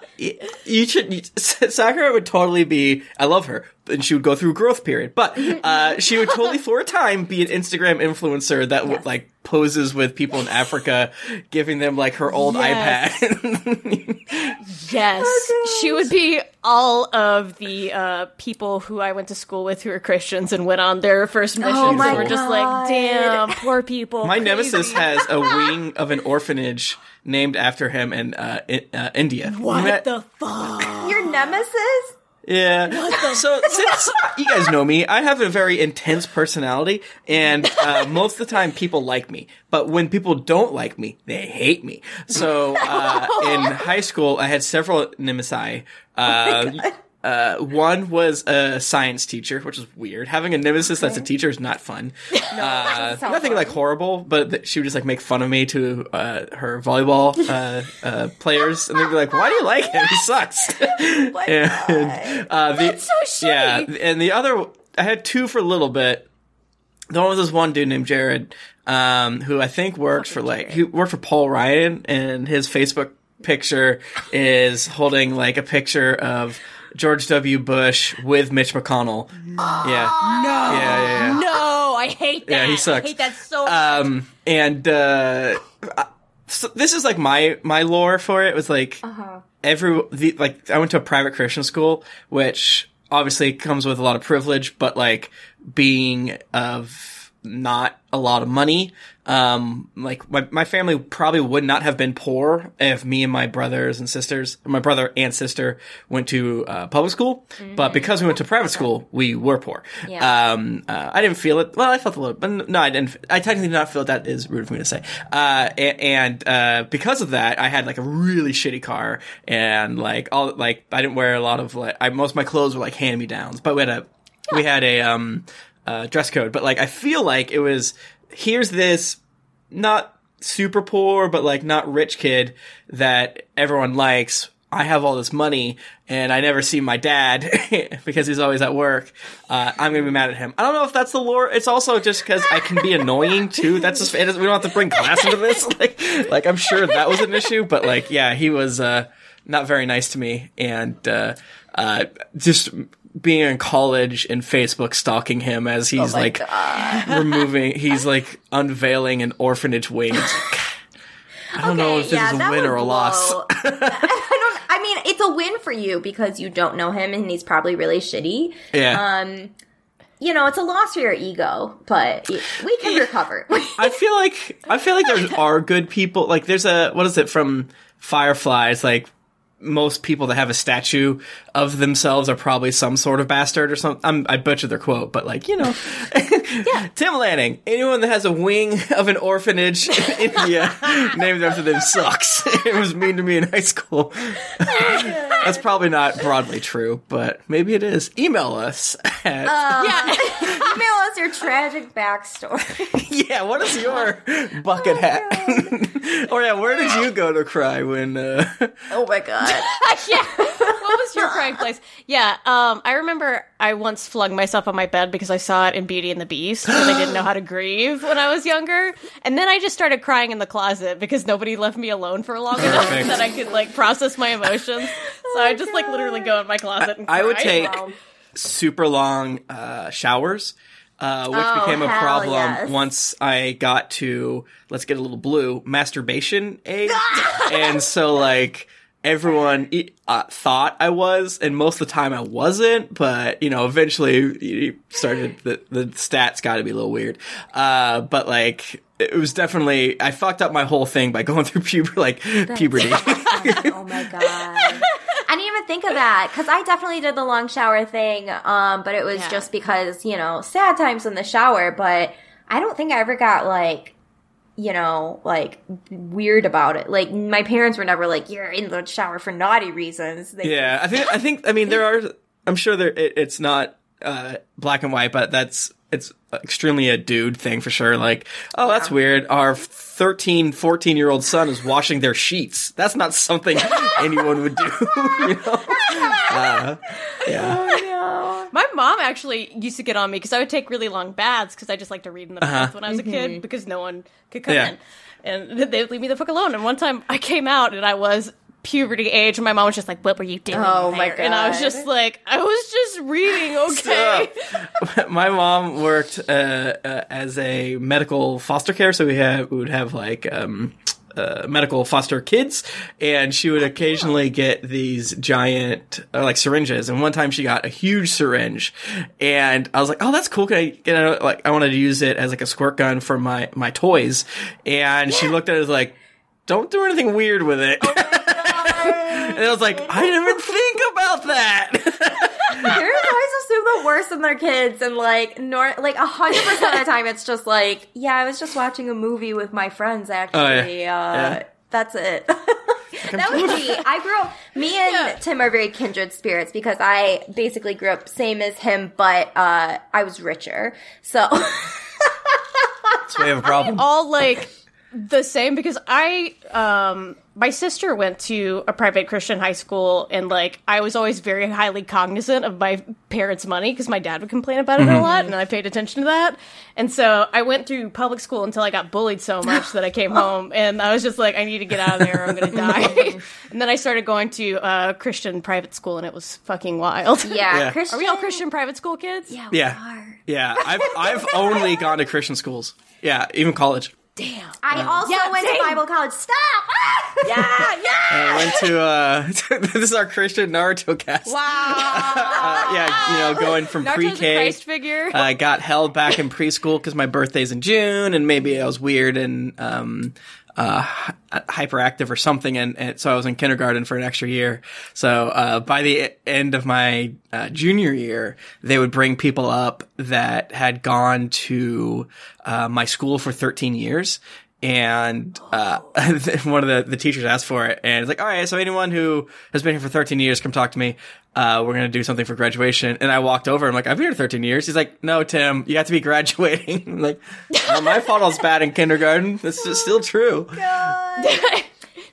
you should. you- Sakura would totally be. I love her, and she would go through a growth period. But uh, she would totally, for a time, be an Instagram influencer that would like poses with people in Africa, giving them like her old Yes. iPad. Yes, she would be all of the uh, people who I went to school with who are Christians and went on their first missions. Oh my and were just like, damn, poor people. My crazy." nemesis has a wing of an orphanage named after him in uh, in, uh, India. What Met- the fuck? Your nemesis? Yeah. So since you guys know me, I have a very intense personality, and uh, most of the time people like me. But when people don't like me, they hate me. So uh, in high school, I had several nemesis. Uh, uh, one was a science teacher, which is weird. Having a nemesis that's a teacher is not fun. Uh, sound nothing fun. like horrible, but she would just like make fun of me to uh, her volleyball uh, uh, players, and they'd be like, "Why do you like him? He sucks." and uh, the, That's so shitty. yeah, and the other, I had two for a little bit. The one was this one dude named Jared, um, who I think works for like he worked for Paul Ryan, and his Facebook picture is holding like a picture of George W. Bush with Mitch McConnell. Yeah, No. yeah, yeah. yeah. No, I hate that. Yeah, he I sucks. hate that so much. Um, and uh, so this is like my my lore for it was like every the like I went to a private Christian school, which obviously comes with a lot of privilege, but like being of not a lot of money. Um, like my, my family probably would not have been poor if me and my brothers and sisters, my brother and sister went to uh, public school. But because we went to private school, we were poor. Yeah. Um, uh, I didn't feel it. Well, I felt a little, but no, I didn't. I technically did not feel it. That is rude for me to say. Uh, and, uh, because of that, I had like a really shitty car and like all, like, I didn't wear a lot of like, I, most of my clothes were like hand me downs, but we had a, we had a, um, uh, dress code, but like, I feel like it was, here's this, not super poor, but like not rich kid that everyone likes. I have all this money and I never see my dad because he's always at work. Uh, I'm gonna be mad at him. I don't know if that's the lore. It's also just because I can be annoying too. That's just, we don't have to bring class into this. Like, like I'm sure that was an issue, but like, yeah, he was, uh, not very nice to me and, uh, uh, just being in college and Facebook stalking him as he's my like removing, he's like unveiling an orphanage wing. Like, I don't know if this is a win or a loss. blow. I don't. I mean, it's a win for you because you don't know him and he's probably really shitty. Yeah. Um, you know, it's a loss for your ego, but we can recover. I feel like I feel like there are good people. Like there's a what is it from Firefly? It's like most people that have a statue of themselves are probably some sort of bastard or something. I'm, I butchered their quote, but like you know, yeah. Tim Lanning. Anyone that has a wing of an orphanage in India named after them sucks. it was mean to me in high school. That's probably not broadly true, but maybe it is. Email us at yeah. Email us your tragic backstory. Yeah, what is your bucket hat? or yeah, where did you go to cry when? Uh, oh my god. yeah. What was your crying place? Yeah, um, I remember I once flung myself on my bed because I saw it in Beauty and the Beast and I didn't know how to grieve when I was younger. And then I just started crying in the closet because nobody left me alone for long enough Perfect. that I could like process my emotions. So I just like literally go in my closet and cry. I would take Wow. Super long uh, showers, uh, which Oh, became a problem yes. once I got to let's get a little blue masturbation age, and so like everyone uh, thought I was, and most of the time I wasn't. But you know, eventually you started the the stats got to be a little weird. Uh, but like it was definitely I fucked up my whole thing by going through puber like puberty. oh my god. I didn't even think of that because I definitely did the long shower thing, um, but it was Yeah. just because you know sad times in the shower. But I don't think I ever got like you know like weird about it. Like my parents were never like you're in the shower for naughty reasons. They, Yeah, I think I think I mean there are. I'm sure there it, it's not uh, black and white, but that's it's extremely a dude thing for sure. Like, oh, that's weird. Our 13, 14 year old son is washing their sheets. That's not something anyone would do. you know? Uh, yeah. Oh, My mom actually used to get on me because I would take really long baths because I just like to read in the bath when I was a kid because no one could come Yeah. in. And they'd leave me the fuck alone. And one time I came out and I was puberty age, and my mom was just like, "What were you doing?" Oh, my god! And I was just like, "I was just reading." Okay. my mom worked uh, uh, as a medical foster care, so we have we would have like um, uh, medical foster kids, and she would occasionally get these giant uh, like syringes. And one time she got a huge syringe, and I was like, "Oh, that's cool! Can I get a, like I wanted to use it as like a squirt gun for my my toys?" And she looked at it as like, "Don't do anything weird with it." and I was like, "I didn't even think about that." Parents always assume the worst in their kids, and like, nor like a hundred percent of the time, it's just like, yeah, I was just watching a movie with my friends. Actually, Oh, uh, Yeah. that's it. that was me. I grew up. Me and Yeah. Tim are very kindred spirits because I basically grew up same as him, but uh, I was richer. So so we have a problem. all like the same because I um my sister went to a private Christian high school and like I was always very highly cognizant of my parents' money because my dad would complain about it a lot and I paid attention to that. And so I went through public school until I got bullied so much that I came home and I was just like I need to get out of there or I'm going to die. and then I started going to uh Christian private school and it was fucking wild. yeah, Yeah. Christian. Are we all Christian private school kids? Yeah, we Yeah. are. Yeah, I've I've only gone to Christian schools. Yeah, even college. Damn. I also Yeah, went same. to Bible college. Stop! Yeah, yeah. I went to uh this is our Christian Naruto cast. Wow. Uh, yeah, you know, going from pre-K. Christ figure. I got held back in preschool because my birthday's in June, and maybe I was weird and um, uh, hyperactive or something, and, and so I was in kindergarten for an extra year. So uh, by the end of my uh, junior year, they would bring people up that had gone to uh, my school for 13 years. And uh, one of the, the teachers asked for it, and it's like, all right, so anyone who has been here for 13 years, come talk to me. Uh, we're gonna do something for graduation. And I walked over. I'm like, I've been here 13 years. He's like, No, Tim, you have to be graduating. I'm like, well, my fault. Was bad in kindergarten. That's just still true.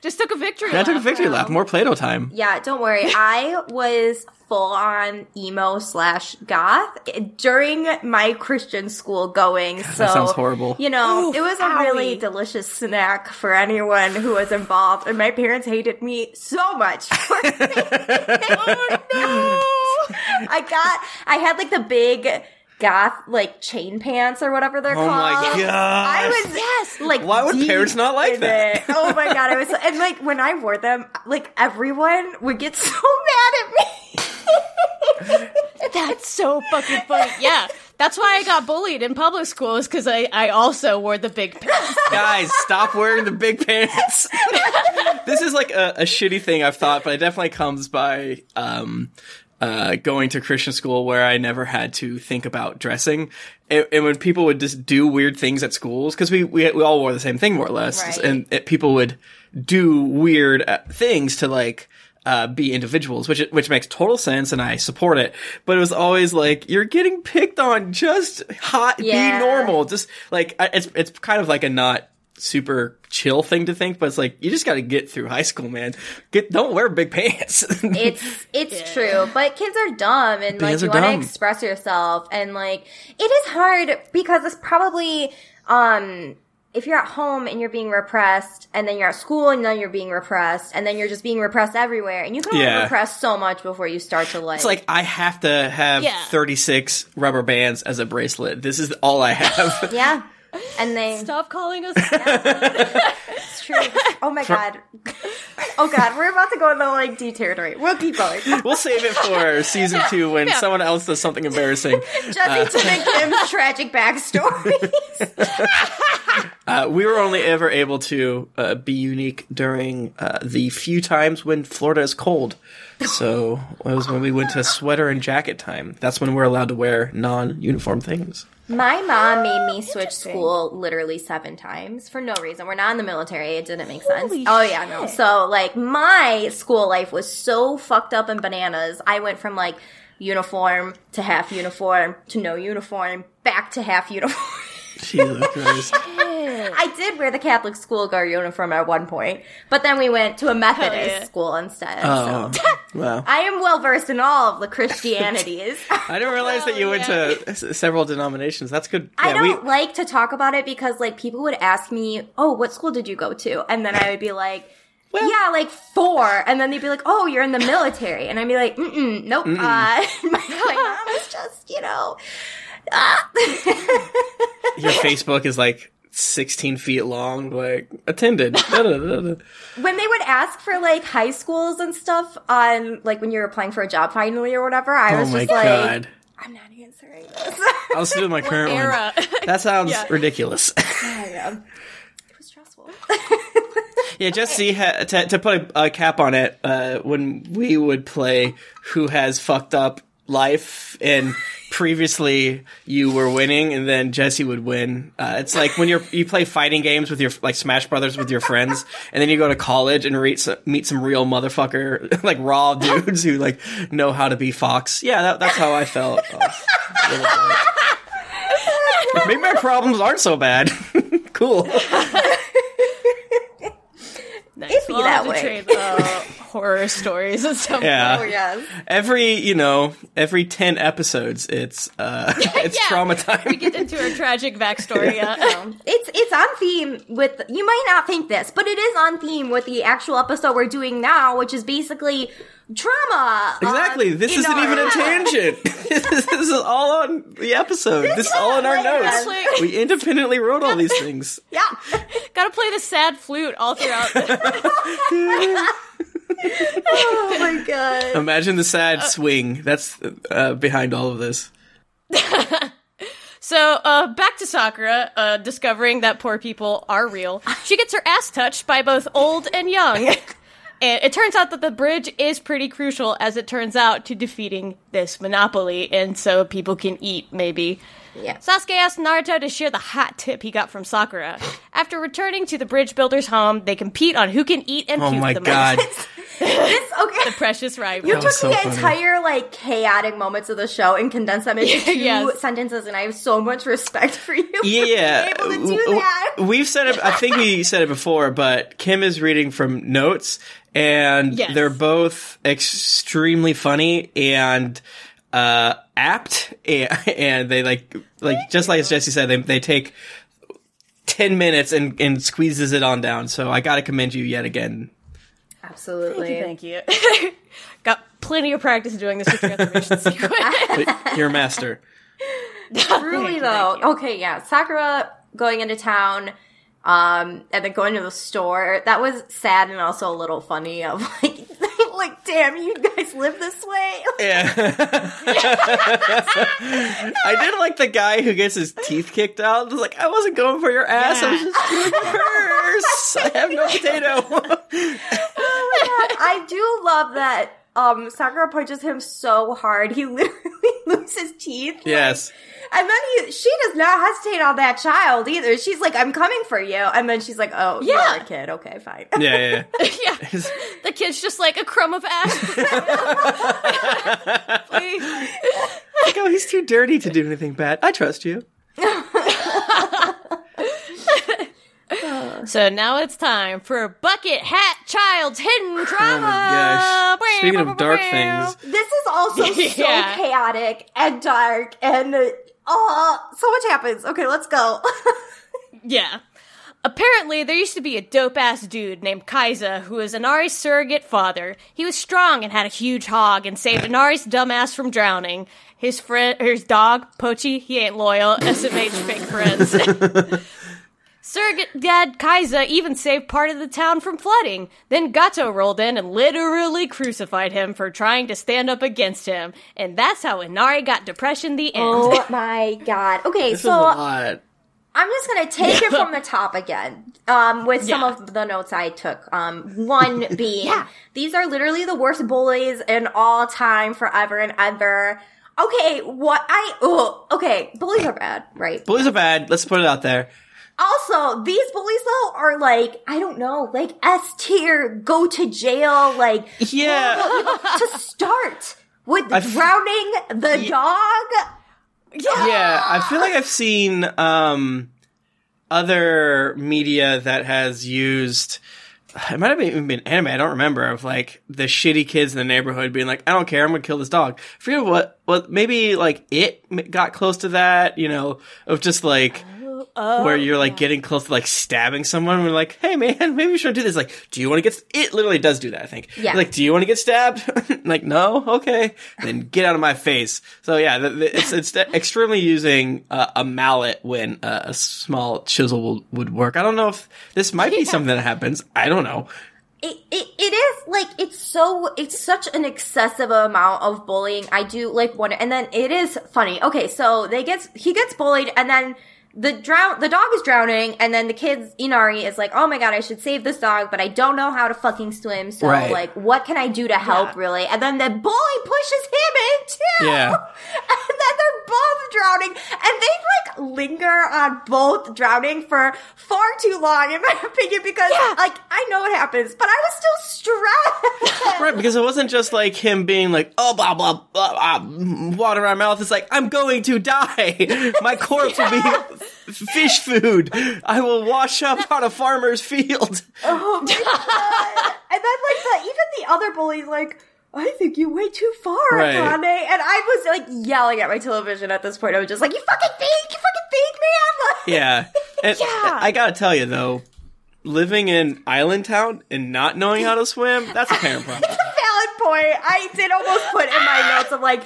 Just took a victory. I took a victory lap. More Play-Doh time. Yeah, don't worry. I was full on emo slash goth during my Christian school going. So sounds horrible. You know, Oof, it was a really delicious snack for anyone who was involved, and my parents hated me so much. For oh, I got, I had like the big goth like chain pants or whatever they're Oh called. Oh my god. I was yes, like Why would deep parents not like that? it. Oh my god, I was and like when I wore them, like everyone would get so mad at me. That's so fucking funny. Yeah. That's why I got bullied in public school is because I, I also wore the big pants. Guys, stop wearing the big pants. this is like a, a shitty thing I've thought, but it definitely comes by um, uh, going to Christian school where I never had to think about dressing. And, and when people would just do weird things at schools, because we, we we all wore the same thing more or less, Right. and it, people would do weird uh, things to like. Uh, be individuals, which which makes total sense, and I support it. But it was always like you're getting picked on. Just hot, Yeah. be normal. Just like it's it's kind of like a not super chill thing to think, but it's like you just got to get through high school, man. Get don't wear big pants. It's it's true, but kids are dumb and like Kids you want to express yourself and like it is hard because it's probably um if you're at home and you're being repressed and then you're at school and then you're being repressed and then you're just being repressed everywhere and you can only Yeah. repress so much before you start to like It's like I have to have Yeah. 36 rubber bands as a bracelet. This is all I have. yeah and they Stop calling us. it's true oh my god oh god we're about to go into like D territory we'll keep going we'll save it for season two when Yeah. someone else does something embarrassing. Jessy to make Kym's tragic backstory Uh, we were only ever able to uh, be unique during uh, the few times when Florida is cold. So it was when we went to sweater and jacket time. That's when we're allowed to wear non-uniform things. My mom made me oh, switch school literally seven times for no reason. We're not in the military. It didn't make sense. Holy oh yeah, no. shit. So like my school life was so fucked up and bananas. I went from like uniform to half uniform to no uniform back to half uniform. Jesus Christ. I did wear the Catholic school guard uniform at one point, but then we went to a Methodist yeah. school instead. Oh, So wow. I am well versed in all of the Christianities. I didn't realize that you went to s- several denominations. That's good. I Yeah, we- don't like to talk about it because like people would ask me, "Oh, what school did you go to?" And then I would be like, yeah, like four, and then they'd be like, "Oh, you're in the military," and I'd be like, Mm-mm, "Nope." Uh, my, my mom is just, you know, ah. Your Facebook is like 16 feet long, like attended. When they would ask for like high schools and stuff on like when you're applying for a job finally or whatever, I oh was just like, god. I'm not answering this. I'll still do my current one. Era. That sounds Yeah. ridiculous. I know. It was stressful. yeah, Jessy, ha- to, to put a, a cap on it, uh, when we would play Who Has Fucked Up Life, and previously you were winning, and then Jessy would win. Uh, it's like when you're you play fighting games with your like Smash Brothers with your friends, and then you go to college and meet some, meet some real motherfucker like raw dudes who like know how to be Fox. Yeah, that, that's how I felt. Oh, a little bit. Maybe my problems aren't so bad. cool. Nice. It'd be We'll that way. Trade uh, horror stories at some Yeah. Oh yes. every you know every 10 episodes it's uh it's Yeah. trauma We get into her tragic backstory. Yeah. It's it's on theme with you might not think this, but it is on theme with the actual episode we're doing now, which is basically trauma. exactly um, this isn't our- even a tangent this, is, all on the episode this is all in our notes Like- we independently wrote all these things Yeah. Gotta play the sad flute all throughout. Oh my god. imagine the sad swing that's uh, behind all of this So, uh, back to Sakura, uh, discovering that poor people are real. She gets her ass touched by both old and young. And it turns out that the bridge is pretty crucial, as it turns out, to defeating this monopoly, and so people can eat, maybe. Yeah. Sasuke asks Naruto to share the hot tip he got from Sakura. After returning to the bridge builder's home, they compete on who can eat and oh puke my the god most. This okay. The precious rival. You took so the funny. entire like chaotic moments of the show and condensed them into two Yes. sentences, and I have so much respect for you. for yeah, being able to do that. we've said it. I think we said it before, but Kym is reading from notes, and Yes. they're both extremely funny and uh, apt, and, and they like like just like as Jessy said, they they take ten minutes and and squeezes it on down. So I got to commend you yet again. Absolutely. Thank you. Got plenty of practice doing this with transformation sequence. You're a master. Truly though. Okay, yeah. Sakura going into town, um, and then going to the store. That was sad and also a little funny of like like damn, you guys live this way. Yeah. I did like the guy who gets his teeth kicked out. Was like, I wasn't going for your ass. I was Yeah. just doing purse. I have no potato. Oh I do love that um Sakura punches him so hard he literally loses teeth. yes. And then he, she does not hesitate on that child either. She's like, "I'm coming for you," and then she's like, "Oh, Yeah. you're a kid. Okay, fine." Yeah, yeah, yeah. yeah. The kid's just like a crumb of ash. Please. Like, oh, he's too dirty to do anything bad. I trust you. So now it's time for Bucket Hat Child's Hidden Trauma. Oh my gosh. Speaking of dark things, This is also so Yeah. chaotic and dark, and uh, oh, so much happens. Okay, let's go. Yeah. Apparently, there used to be a dope ass dude named Kaiza who was Inari's surrogate father. He was strong and had a huge hog and saved Inari's dumbass from drowning. His friend, his dog, Pochi, he ain't loyal. SMH fake friends. Surrogate dad Kaiza even saved part of the town from flooding. Then Gato rolled in and literally crucified him for trying to stand up against him. And that's how Inari got depression the end. oh my god. Okay, this so was a lot. I'm just gonna take it from the top again, um, with some Yeah. of the notes I took. Um, one being, these are literally the worst bullies in all time, forever and ever. Okay, what I, oh, okay, bullies are bad, right? Bullies are bad. Let's put it out there. Also, these bullies though are like, I don't know, like S tier, go to jail, like, Yeah. to start with I f- drowning the dog. Yeah, yeah, I feel like I've seen um, other media that has used. It might have even been anime. I don't remember of like the shitty kids in the neighborhood being like, "I don't care, I'm gonna kill this dog." I forget what. What maybe like it got close to that. You know, of just like where you're like getting close to like stabbing someone. And We're like, hey man, maybe we shouldn't do this. Like, do you want to get? It literally does do that. I think. Yeah. Like, do you want to get stabbed? like, no. Okay. Then get out of my face. So yeah, the, the, it's it's extremely using uh, a mallet when uh, a small chisel will, would work. I don't know if this might be something that happens. I don't know. it, it, it is like it's so it's such an excessive amount of bullying i do like wonder and then it is funny okay so they gets he gets bullied and then the drown the dog is drowning and then the kids inari is like oh my god i should save this dog but i don't know how to fucking swim so Right. like what can i do to help Yeah. really and then the bully pushes him in too Yeah. and then they're both drowning and they like linger on both drowning for far too long in my opinion because like i know what happens but i was still stressed Right, because it wasn't just like him being like, oh, blah, blah, blah, blah, water in my mouth. It's like, I'm going to die. My corpse will be f- fish food. I will wash up on a farmer's field. oh my god and then like the even the other bully's like I think you went too far, Right. Akane. And I was like yelling at my television at this point. I was just like, "You fucking think, you fucking think, man!" Like, Yeah. Yeah. I gotta tell you though, living in Island Town and not knowing how to swim, that's a parent problem. That's a valid point. I did almost put in my notes of like,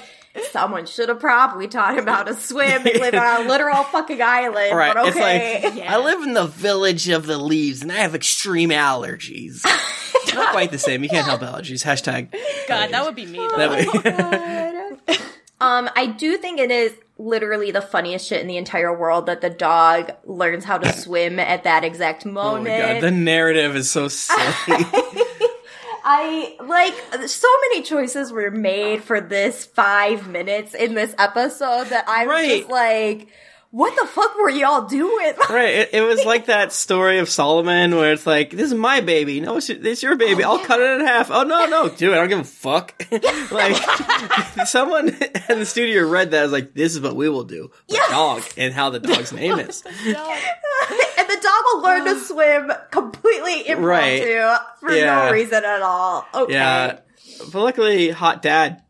someone should have probably taught him how to swim and live on a literal fucking island. Right. But It's okay. like, I live in the village of the leaves and I have extreme allergies. not quite the same. You can't help allergies. Hashtag. God, that would be me. Though. That way- um, I do think it is literally the funniest shit in the entire world that the dog learns how to swim at that exact oh moment. my god, the narrative is so silly. I like so many choices were made for this five minutes in this episode that I was Right. just like, what the fuck were y'all doing? Right, it, it was like that story of Solomon where it's like, "This is my baby. No, it's, it's your baby. I'll oh, cut it in half." Oh no, no, do it. I don't give a fuck. like someone in the studio read that. I was like, "This is what we will do." The Yeah. dog and how the dog's name is. And the dog will learn to swim completely impromptu Right. for Yeah. no reason at all. Okay. Yeah, but luckily, hot dad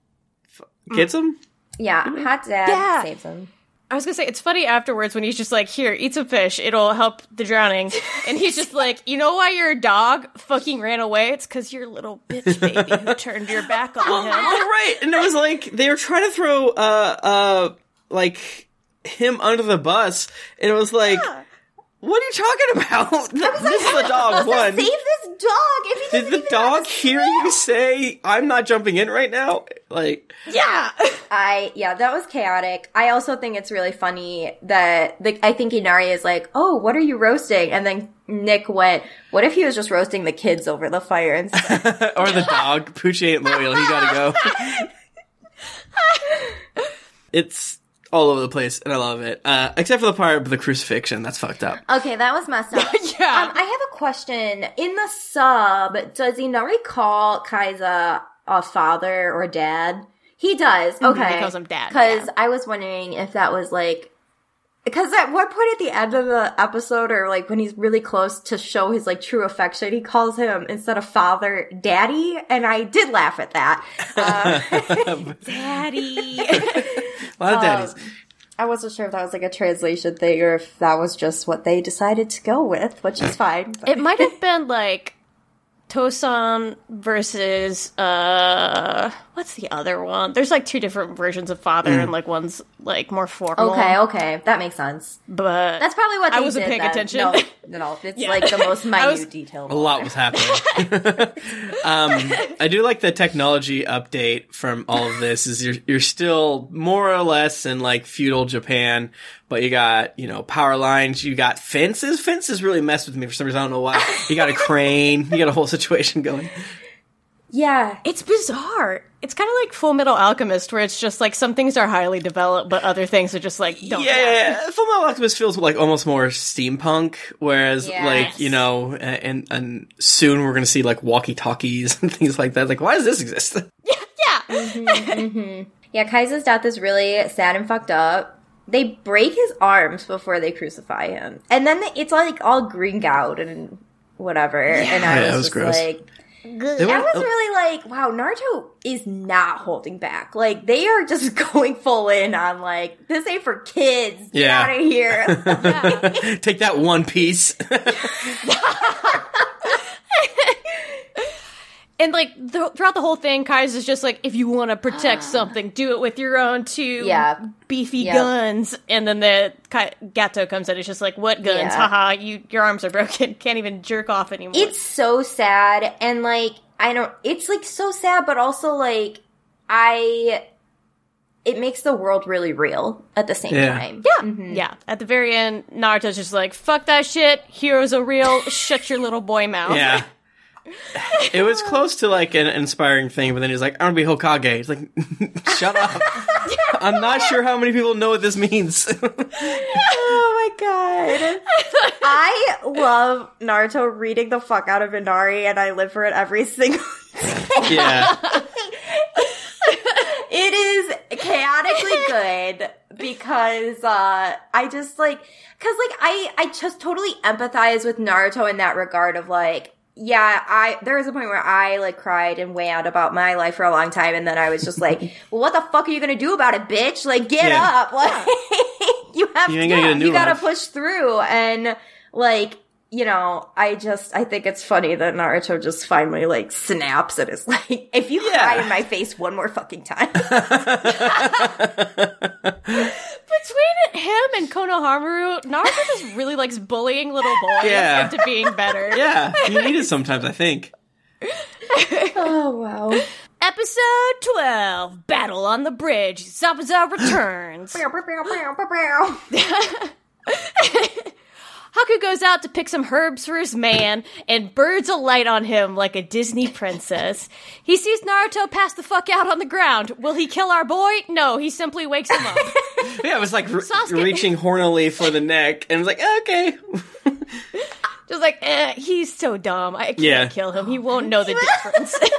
f- gets him. Yeah, hot dad Yeah. saves him. I was gonna say it's funny afterwards when he's just like, "Here, eat some fish. It'll help the drowning." And he's just like, "You know why your dog fucking ran away? It's because your little bitch baby who turned your back on Oh, him." right, and it was like they were trying to throw uh uh like him under the bus, and it was like. What are you talking about? this is the dog one. Save this dog. If he Did the even dog hear you say, I'm not jumping in right now? Like, Yeah. I yeah, that was chaotic. I also think it's really funny that the I think Inari is like, "Oh, what are you roasting?" And then Nick went, "What if he was just roasting the kids over the fire instead?" or the dog, Pochi ain't loyal, he gotta go. it's all over the place, and I love it. Uh, except for the part of the crucifixion, that's fucked up. okay, that was messed up. Yeah. Um, I have a question. In the sub, does he not call Kaiza a father or dad? He does. Okay, he calls him dad, Because yeah. I was wondering if that was like. Because at one point at the end of the episode, or like when he's really close to show his like true affection, he calls him instead of father, daddy, and I did laugh at that. Uh, Daddy. A lot of daddies. I wasn't sure if that was like a translation thing or if that was just what they decided to go with, which is fine. but- it might have been like Tosan versus uh what's the other one? There's like two different versions of father and like one's like more formal. Okay, okay, that makes sense. But That's probably what I wasn't did paying then. attention. No, no, it's Yeah. like the most minute was- detail. A lot was happening. um, I do like the technology update from all of this. Is you're you're still more or less in like feudal Japan, but you got you know power lines, you got fences. Fences really mess with me for some reason. I don't know why. You got a crane, you got a whole situation going. Yeah, it's bizarre. It's kind of like Full Metal Alchemist, where it's just like some things are highly developed, but other things are just like don't. Yeah, have. yeah, yeah. Full Metal Alchemist feels like almost more steampunk, whereas Yes. like you know, and and soon we're gonna see like walkie talkies and things like that. Like, why does this exist? yeah. Mm-hmm, mm-hmm. yeah. Yeah, Kaiza's death is really sad and fucked up. They break his arms before they crucify him, and then it's like all green out and whatever. and I Yeah, was, that was just gross. like, They I was really like, wow, Naruto is not holding back. Like they are just going full in on like this ain't for kids. Get Yeah. out of here. Take that one piece. And like th- throughout the whole thing, Kai's is just like, if you want to protect something, do it with your own two Yeah. beefy Yep. guns. And then the Kai- Gato comes in. It's just like, what guns? Yeah. Haha, you your arms are broken. Can't even jerk off anymore. it's so sad and like I don't it's like so sad but also like I it makes the world really real at the same Yeah. time. yeah, mm-hmm. yeah. At the very end, Naruto's just like, fuck that shit. Heroes are real. Shut your little boy mouth. yeah. It was close to like an inspiring thing, but then he's like, I'm gonna be Hokage. It's like, shut up. I'm not sure how many people know what this means. Oh my god. I love Naruto reading the fuck out of Inari and I live for it every single yeah. It is chaotically good because uh I just like cuz like I I just totally empathize with Naruto in that regard of like yeah, I there was a point where I like cried and wailed about my life for a long time and then I was just like, well, what the fuck are you to do about it, bitch? Like get Yeah. up. Like you have You gonna new you got to push through and like you know, I just I think it's funny that Naruto just finally like snaps and is like, if you cry Yeah. in my face one more fucking time. Between him and Konohamaru, Naruto just really likes bullying little boys Yeah. into being better. Yeah. You need it sometimes, I think. oh wow. Episode 12 Battle on the Bridge. Zabuza returns. Haku goes out to pick some herbs for his man, and birds alight on him like a Disney princess. He sees Naruto pass the fuck out on the ground. Will he kill our boy? No, he simply wakes him up. Yeah, it was like re- Sasuke- reaching hornily for the neck, and was like, okay. Just like, eh, he's so dumb. I can't Yeah. kill him. He won't know the difference.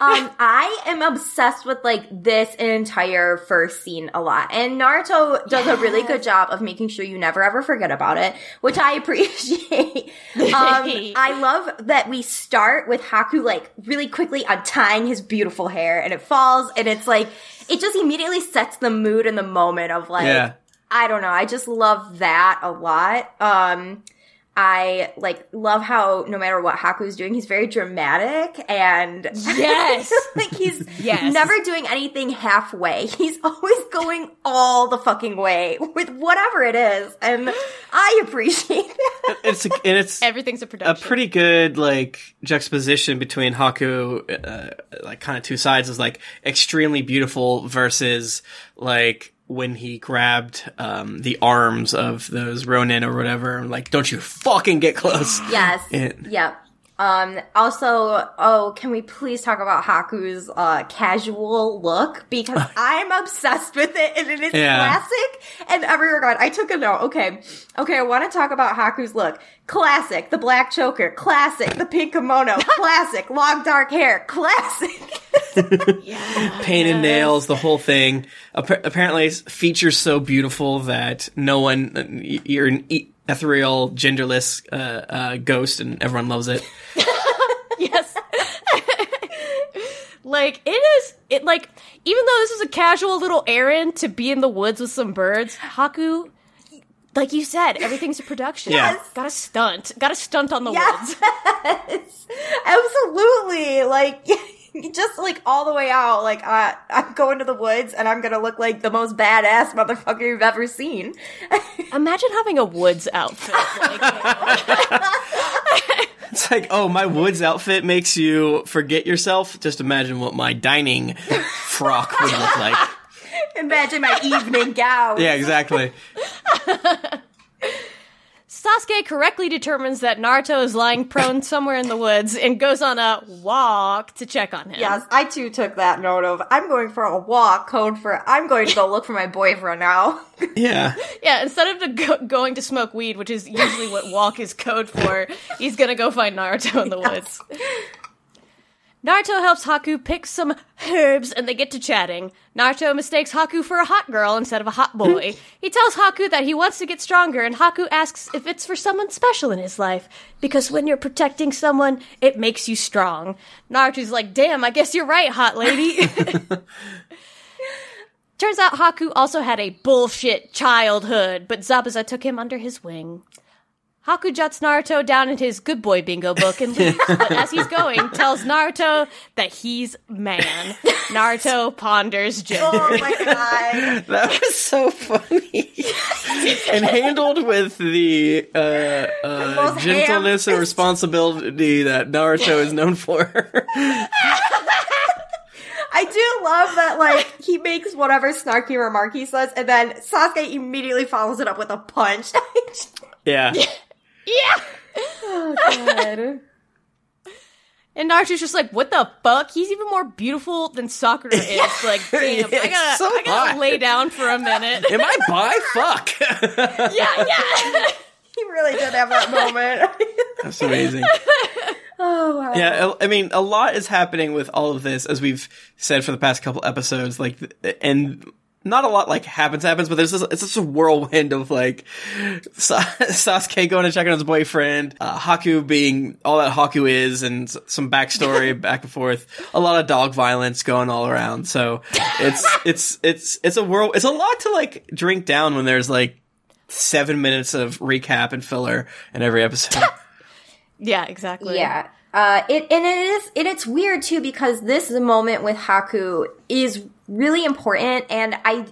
Um, I am obsessed with like this entire first scene a lot, and Naruto does a really good job of making sure you never ever forget about it, which I appreciate. um, I love that we start with Haku like really quickly untying his beautiful hair, and it falls, and it's like it just immediately sets the mood in the moment of like Yeah. I don't know. I just love that a lot. Um, I like love how no matter what Haku's doing, he's very dramatic and Yes. like he's Yes. never doing anything halfway. He's always going all the fucking way with whatever it is, and I appreciate that. It's a, and it's Everything's a production. a pretty good like juxtaposition between Haku, uh, like kind of two sides is like extremely beautiful versus like when he grabbed um, the arms of those Ronin or whatever. and like, don't you fucking get close. Yes. It- Yep. Um, also, oh, can we please talk about Haku's uh, casual look? Because I'm obsessed with it and it is Yeah. classic in every regard. I took a note. Okay. Okay, I want to talk about Haku's look. Classic. The black choker. Classic. The pink kimono. Classic. Long dark hair. Classic. painted nails, the whole thing. Appa- apparently, features so beautiful that no one, you're an e- ethereal, genderless uh, uh, ghost, and everyone loves it. yes. like it is it like even though this is a casual little errand to be in the woods with some birds, Haku like you said, everything's a production. Yeah. Got a stunt. Got a stunt on the Yes. woods. Absolutely. Like, just like all the way out. Like, uh, I'm going to the woods and I'm gonna look like the most badass motherfucker you've ever seen. Imagine having a woods outfit. Like, It's like, oh, my woods outfit makes you forget yourself. Just imagine what my dining frock would look like. Imagine my evening gown. Yeah, exactly. Sasuke correctly determines that Naruto is lying prone somewhere in the woods and goes on a walk to check on him. Yes, I too took that note of I'm going for a walk code for I'm going to go look for my boyfriend now. Yeah. Yeah, instead of to go- going to smoke weed, which is usually what walk is code for, he's gonna go find Naruto in the woods. Naruto helps Haku pick some herbs and they get to chatting. Naruto mistakes Haku for a hot girl instead of a hot boy. he tells Haku that he wants to get stronger and Haku asks if it's for someone special in his life. Because when you're protecting someone, it makes you strong. Naruto's like, damn, I guess you're right, hot lady. Turns out Haku also had a bullshit childhood, but Zabuza took him under his wing. Haku jots Naruto down in his good boy bingo book and leaves, but as he's going, tells Naruto that he's man. Naruto ponders gender. Oh my god. That was so funny. and handled with the uh, uh, most gentleness and ham-fisted- responsibility that Naruto is known for. I do love that, like, he makes whatever snarky remark he says, and then Sasuke immediately follows it up with a punch. yeah. Yeah! oh, God. And Naruto's just like, what the fuck? He's even more beautiful than Sakura is. Like, damn, I It's gotta, so I gotta hot. lay down for a minute. Am I bi? Fuck. yeah, yeah. He really did have that moment. That's amazing. oh, wow. Yeah, I I mean, a lot is happening with all of this, as we've said for the past couple episodes. Like, and not a lot like happens happens, but there's this, it's just a whirlwind of like Sa- Sasuke going to check on his boyfriend, uh, Haku being all that Haku is, and some backstory back and forth. A lot of dog violence going all around. So it's it's it's it's a whirl. It's a lot to like drink down when there's like seven minutes of recap and filler in every episode. Yeah, exactly. Yeah. Uh, it and it is and it's weird too because this moment with Haku is really important and I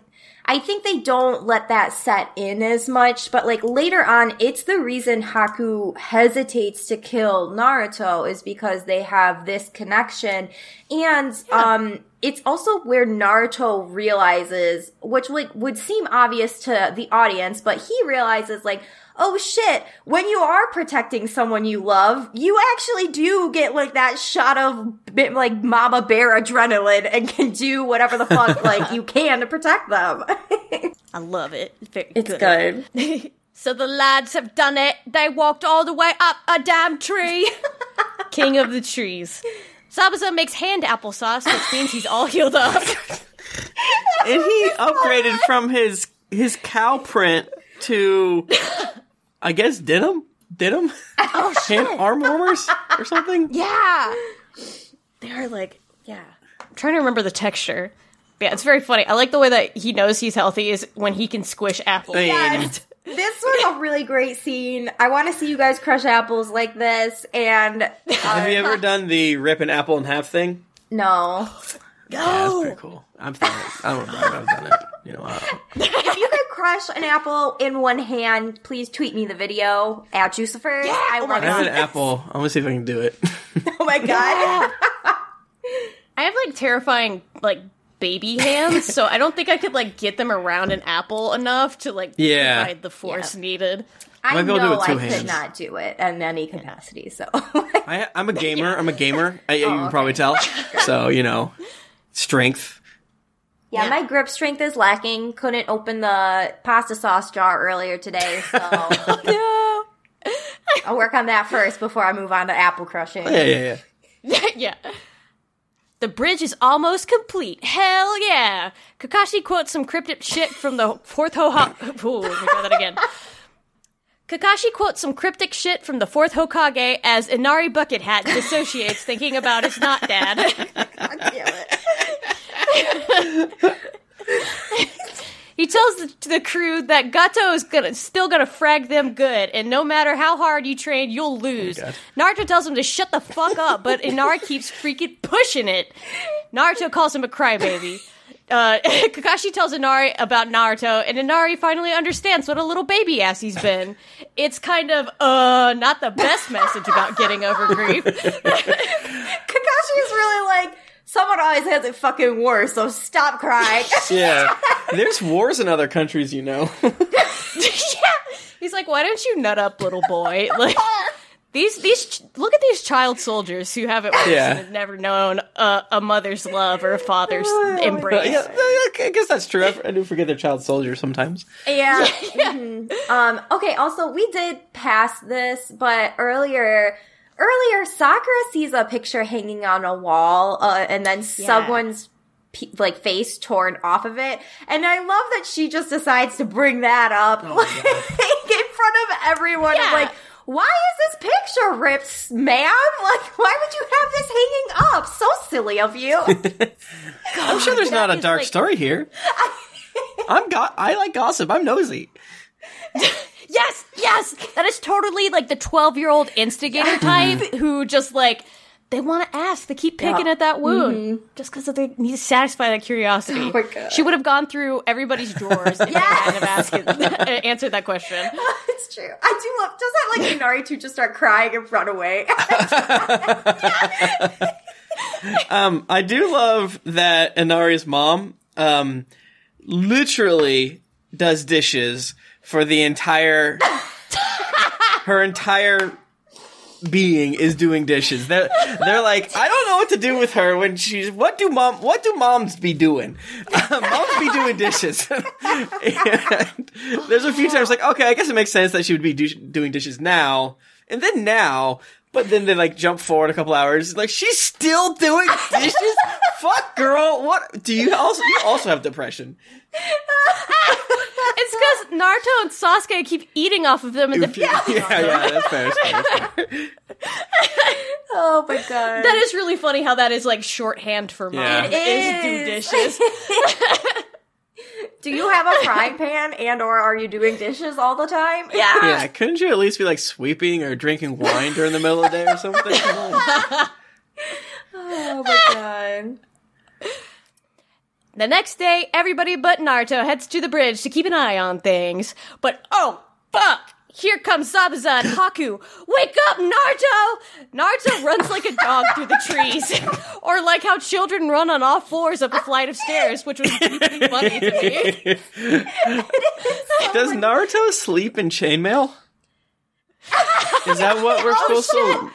I think they don't let that set in as much, but like later on, it's the reason Haku hesitates to kill Naruto is because they have this connection. And, um, it's also where Naruto realizes, which like would seem obvious to the audience, but he realizes like, oh shit, when you are protecting someone you love, you actually do get like that shot of like mama bear adrenaline and can do whatever the fuck like you can to protect them. I love it. Very it's good. So the lads have done it. They walked all the way up a damn tree. King of the trees. Zabuza makes hand applesauce, which means he's all healed up. and he upgraded from his his cow print to I guess denim denim Oh hand arm warmers or something. Yeah. They are like, yeah. I'm trying to remember the texture. Yeah, it's very funny. I like the way that he knows he's healthy is when he can squish apples. I mean, Yes. This was a really great scene. I want to see you guys crush apples like this. And uh, have you ever done the rip an apple in half thing? no, Yeah, that's pretty cool. I've done it. I don't know if I've done it. You know, I don't- if you could crush an apple in one hand, please tweet me the video at Jucifer. Yeah, I oh my want I to have an apple. I'm gonna see if I can do it. Oh my god! I have like terrifying like baby hands, so I don't think I could like get them around an apple enough to like Yeah. provide the force needed. I Might be able to do know I could hands. not do it in any capacity. So I, I'm a gamer. I'm a gamer. I, oh, you Oh, can okay. probably tell. So you know, strength. yeah, Yeah. my grip strength is lacking. Couldn't open the pasta sauce jar earlier today, so oh, No. I'll work on that first before I move on to apple crushing. Oh, yeah, yeah, yeah. yeah. The bridge is almost complete. Hell yeah! Kakashi quotes some cryptic shit from the fourth Hokage. Ooh, let me try that again. Kakashi quotes some cryptic shit from the fourth Hokage as Inari Bucket Hat dissociates, thinking about his not dad. God damn it. He tells the, the crew that Gato is gonna still gonna frag them good, and no matter how hard you train, you'll oh lose. God. Naruto tells him to shut the fuck up, but Inari keeps freaking pushing it. Naruto calls him a crybaby. Uh, Kakashi tells Inari about Naruto, and Inari finally understands what a little baby ass he's been. It's kind of, uh, not the best message about getting over grief. Kakashi is really like, someone always has it fucking worse, so stop crying. Yeah. There's wars in other countries, you know. yeah. He's like, why don't you nut up, little boy? Like these these ch- look at these child soldiers who haven't Yeah. have never known a, a mother's love or a father's embrace. yeah, I guess that's true. I, I do forget they're child soldiers sometimes. yeah. mhm. Um, okay, also, we did pass this, but earlier, earlier Sakura sees a picture hanging on a wall, uh, and then someone's pe- like face torn off of it, and I love that she just decides to bring that up Oh like, in front of everyone. Yeah. Like. Why is this picture ripped, ma'am? Like, why would you have this hanging up? So silly of you. I'm sure there's not a dark like- story here. I'm go- I like gossip. I'm nosy. Yes, yes, that is totally like the twelve-year-old instigator type mm-hmm. who just like they want to ask. They keep picking Yeah. at that wound just because they need to satisfy that curiosity. Oh my God. She would have gone through everybody's drawers and kind of asked answered that question. it's true. I do love. Does that like Inari to just start crying and run away? Um, I do love that Inari's mom, um, literally does dishes for the entire, her entire being is doing dishes. They're, they're like, I don't know what to do with her when she's, what do mom, what do moms be doing? Uh, moms be doing dishes. and there's a few times like, okay, I guess it makes sense that she would be do- doing dishes now. And then now, but then they like jump forward a couple hours. Like she's still doing dishes. Fuck, girl. What do you also? You also have depression. It's because Naruto and Sasuke keep eating off of them, and the yeah, yeah, that's fair. That's fair, that's fair. oh my god. That is really funny how that is like shorthand for mom. Yeah. It is do dishes. Do you have a frying pan and or are you doing dishes all the time? Yeah. Yeah, couldn't you at least be like sweeping or drinking wine during the middle of the day or something? Come on. Oh my god. The next day, everybody but Naruto heads to the bridge to keep an eye on things. But oh, fuck! Here comes Zabuza and Haku. Wake up, Naruto! Naruto runs like a dog through the trees. or like how children run on all fours up a flight of stairs, which was really funny to me. Does oh Naruto sleep in chainmail? Is that what we're Oh, supposed to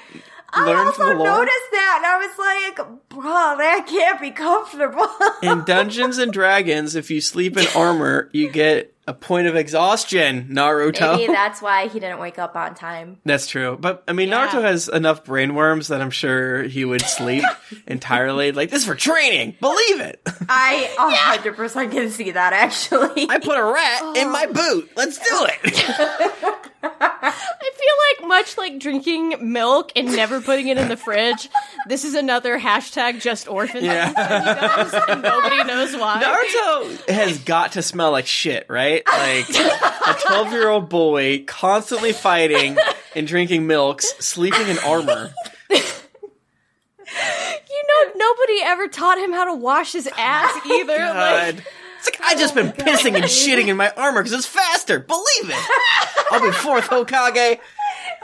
I learn also from the lore? noticed that and I was like, bro, that can't be comfortable. In Dungeons and Dragons, if you sleep in armor, you get a point of exhaustion, Naruto. Maybe that's why he didn't wake up on time. That's true. But I mean, Yeah. Naruto has enough brainworms that I'm sure he would sleep entirely. Like, this is for training. Believe it. I hundred percent can see that actually. I put a rat in my oh. boot. Let's do it. I feel like much like drinking milk and never putting it in the fridge, this is another hashtag just orphan. Yeah. episode, you guys, and nobody knows why. Naruto has got to smell like shit, right? Like a 12 year old boy constantly fighting and drinking milks, sleeping in armor. You know, nobody ever taught him how to wash his ass either. Like, God. It's like, I just been oh pissing and shitting in my armor because it's faster. Believe it. I'll be fourth Hokage.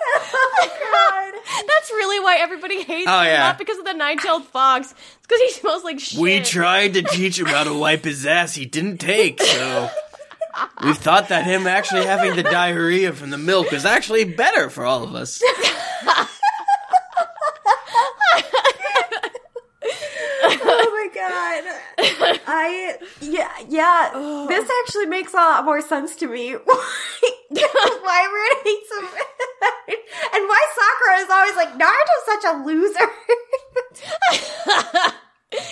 Oh god. that's really why everybody hates Oh, him, yeah. not because of the nine-tailed fox. It's because he smells like shit. We tried to teach him how to wipe his ass. He didn't take, so we thought that him actually having the diarrhea from the milk was actually better for all of us. Oh my god. I yeah yeah. This actually makes a lot more sense to me. why we're hate so and why Sakura is always like Naruto's such a loser.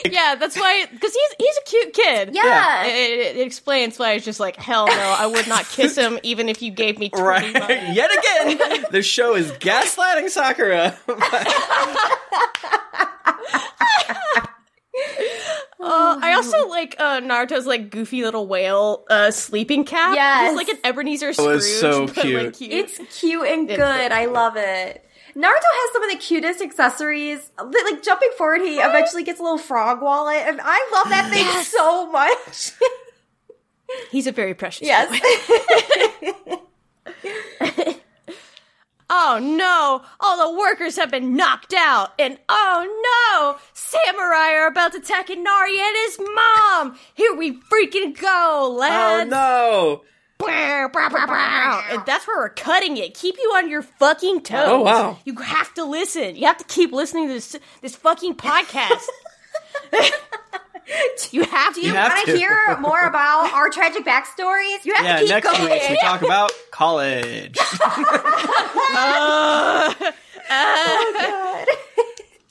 Yeah, that's why. Because he's he's a cute kid. Yeah. It, it- it explains why it's just like hell no, I would not kiss him even if you gave me Right. money. Yet again, the show is gaslighting Sakura. Uh, I also like uh, Naruto's like goofy little whale uh, sleeping cap. Yes. He's like an Ebenezer Scrooge. was so but, cute. Like, cute. It's cute and good. I love it. Naruto has some of the cutest accessories. Like jumping forward, he eventually gets a little frog wallet, and I love that thing Yes. so much. He's a very precious. yes. Oh no! All the workers have been knocked out, and oh no! Samurai are about to attack Inari and his mom! Here we freaking go, lads. oh no! And that's where we're cutting it. Keep you on your fucking toes. Oh, wow. You have to listen. You have to keep listening to this this fucking podcast. you have to. Do you, have want to. hear more about our tragic backstories? You have Yeah, to keep next going. week we talk about college. Uh,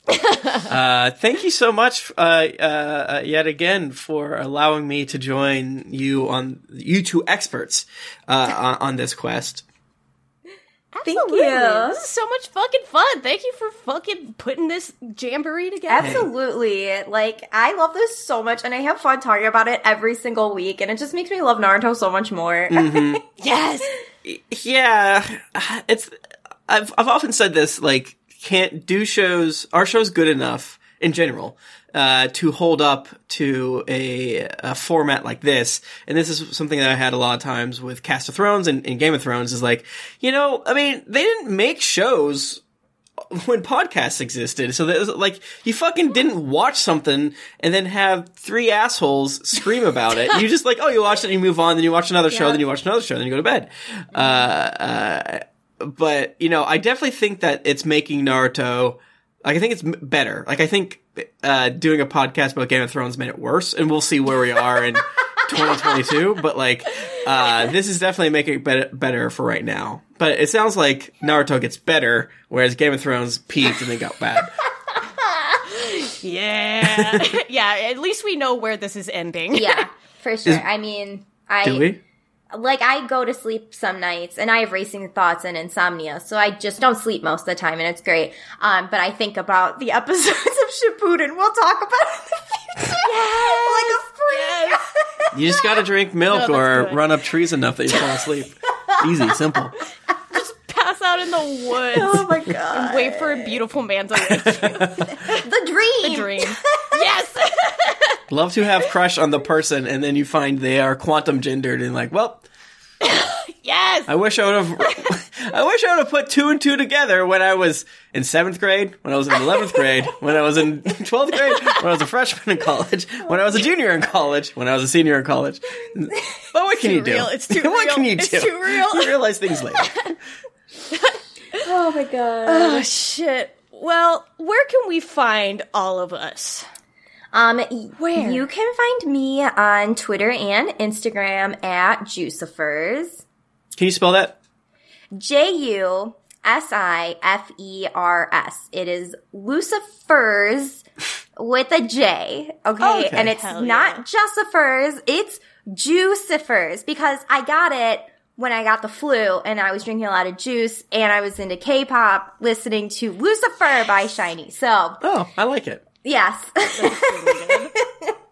Uh, thank you so much, uh, uh, uh, yet again, for allowing me to join you on you two experts uh, on, on this quest. Thank you. This is so much fucking fun. Thank you for fucking putting this jamboree together. Absolutely. Like, I love this so much, and I have fun talking about it every single week, and it just makes me love Naruto so much more. Mm-hmm. Yes. Yeah, it's. I've I've often said this. Like, can't do shows. Our show's good enough in general uh, to hold up to a, a format like this. And this is something that I had a lot of times with Cast of Thrones and, and Game of Thrones. Is like, you know, I mean, they didn't make shows when podcasts existed. So that was like you fucking didn't watch something and then have three assholes scream about it. You just like, oh, you watch it and you move on, then you watch another show, then you watch another show, then you go to bed. Uh, uh, but you know, I definitely think that it's making Naruto. Like I think it's better. Like I think uh, doing a podcast about Game of Thrones made it worse, and we'll see where we are in 2022. But like, uh, this is definitely making it better, better for right now. But it sounds like Naruto gets better, whereas Game of Thrones peaked and then got bad. Yeah. yeah, at least we know where this is ending. yeah, for sure. I mean, I Do we? Like I go to sleep some nights and I have racing thoughts and insomnia, so I just don't sleep most of the time, and it's great. Um, but I think about the episodes of Shippuden. We'll talk about it in the future, like a freak. You just got to drink milk No, or good. run up trees enough that you fall asleep. Easy, simple. Just pass out in the woods. oh my god, Wait for a beautiful man to wake you. the dream, The Dream. Yes. Love to have crush on the person, and then you find they are quantum gendered, and like, well, Yes. I wish I would have. I wish I would have put two and two together when I was in seventh grade, when I was in eleventh grade, when I was in twelfth grade, when I was a freshman in college, when I was a junior in college, when I was a senior in college. But what can you do? real. It's too what real. can you It's do? too real. You realize things later. Oh my god. Oh shit. Well, where can we find all of us? Um, Where? you can find me on Twitter and Instagram at Juicifers. Can you spell that? J U S I F E R S. It is Lucifers with a J. Okay. Okay. And it's Hell not Juicifers, it's Juicifers because I got it when I got the flu and I was drinking a lot of juice and I was into K-pop listening to Lucifer by SHINee. So, Oh, I like it. Yes.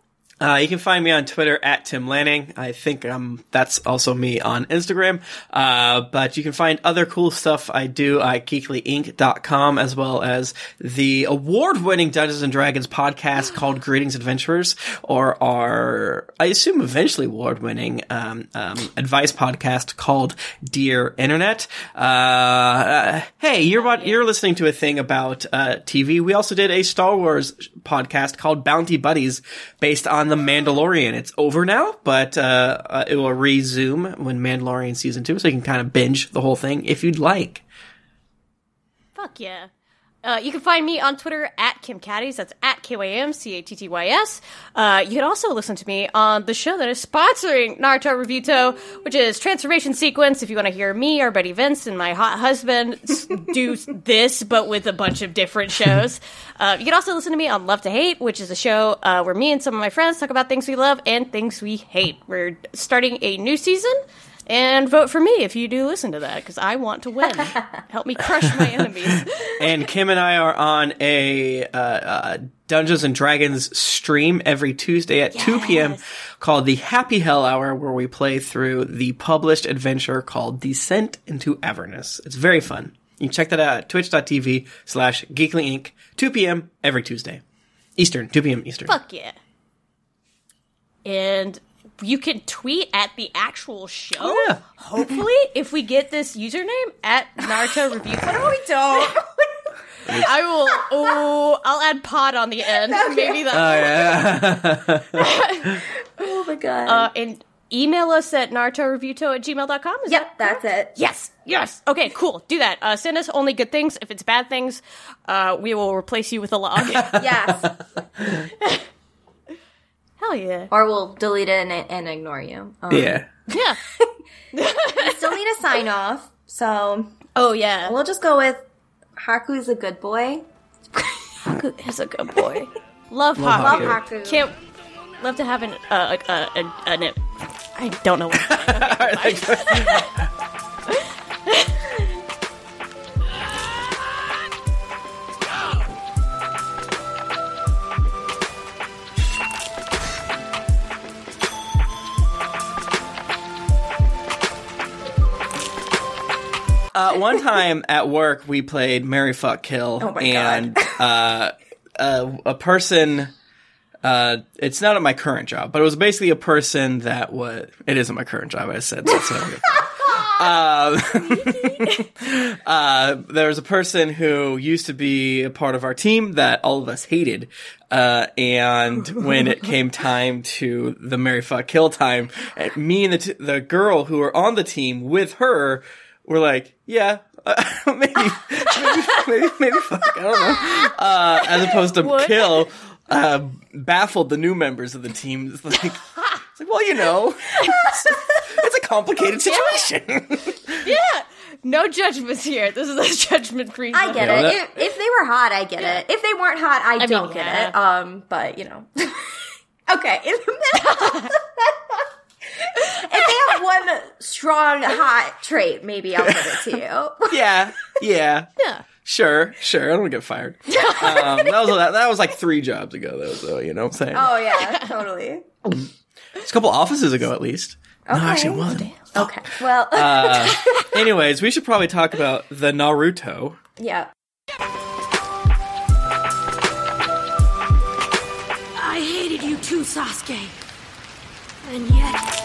Uh, you can find me on Twitter at Tim Lanning. I think um, that's also me on Instagram. Uh, but you can find other cool stuff I do at geeklyinc.com as well as the award-winning Dungeons and Dragons podcast called Greetings Adventurers or our, I assume eventually award-winning um, um, advice podcast called Dear Internet. Uh, hey, you're about, you're listening to a thing about uh, TV. We also did a Star Wars podcast called Bounty Buddies based on The Mandalorian. It's over now, but uh, uh, it will resume when Mandalorian season two, so you can kind of binge the whole thing if you'd like. Fuck yeah. Uh, you can find me on Twitter at Kym Cattys. That's at K-Y-M-C-A-T-T-Y-S. Uh, you can also listen to me on the show that is sponsoring Naruto Reviewto, which is Transformation Sequence. If you want to hear me or Buddy Vince and my hot husband do this, but with a bunch of different shows. Uh, you can also listen to me on Love to Hate, which is a show uh, where me and some of my friends talk about things we love and things we hate. We're starting a new season. And vote for me if you do listen to that, because I want to win. Help me crush my enemies. And Kim and I are on a uh, uh, Dungeons and Dragons stream every Tuesday at 2 p.m. called the Happy Hell Hour, where we play through the published adventure called Descent into Avernus. It's very fun. You can check that out at twitch.tv slash Geekly Inc. 2 p.m. every Tuesday. Eastern, 2 p.m. Eastern. Fuck yeah. And you can tweet at the actual show. Oh, yeah. Hopefully, if we get this username at Naruto Review. no, we don't. I will. Oh, I'll add pod on the end. Maybe that. Oh, yeah. oh my god. Uh, and email us at narutoreviewto at gmail.com. Is yep, that that's it. Yes, yes. Okay, cool. Do that. Uh, send us only good things. If it's bad things, uh, we will replace you with a log. Yes. Hell yeah. or we'll delete it and, and ignore you. Um, yeah. Yeah. we still need a sign off, so Oh yeah. we'll just go with Haku is a good boy. Haku is a good boy. Love, Love Haku. Love Haku. Haku. Can't love to have an uh, uh, uh, an, an, I don't know. What, Uh, one time at work, we played Marry Fuck Kill, Oh my and uh, uh, a person. Uh, it's not at my current job, but it was basically a person that was. It isn't my current job. I said that's what I'm uh, uh, there was a person who used to be a part of our team that all of us hated. Uh, and when it came time to the Marry Fuck Kill time, me and the, t- the girl who were on the team with her were like, yeah, uh, maybe, maybe, maybe, maybe fuck, I don't know. Uh, as opposed to What? kill, uh, baffled the new members of the team. It's like, it's like, well, you know, it's, it's a complicated situation. yeah, no judgments here. This is a judgment-free. I get it. if, if they were hot, I get it. If they weren't hot, I, mean, don't get yeah. it. Um, but you know. okay. If, if they have one strong hot trait, maybe I'll give it to you. yeah, yeah, Yeah. sure, sure. I don't get fired. Um, that was that, that was like three jobs ago, though. So you know what I'm saying? Oh yeah, totally. It's a couple offices ago, at least. No, actually, one. wasn't. Okay. Well, Uh, Anyways, we should probably talk about the Naruto. yeah. I hated you too, Sasuke. And yet.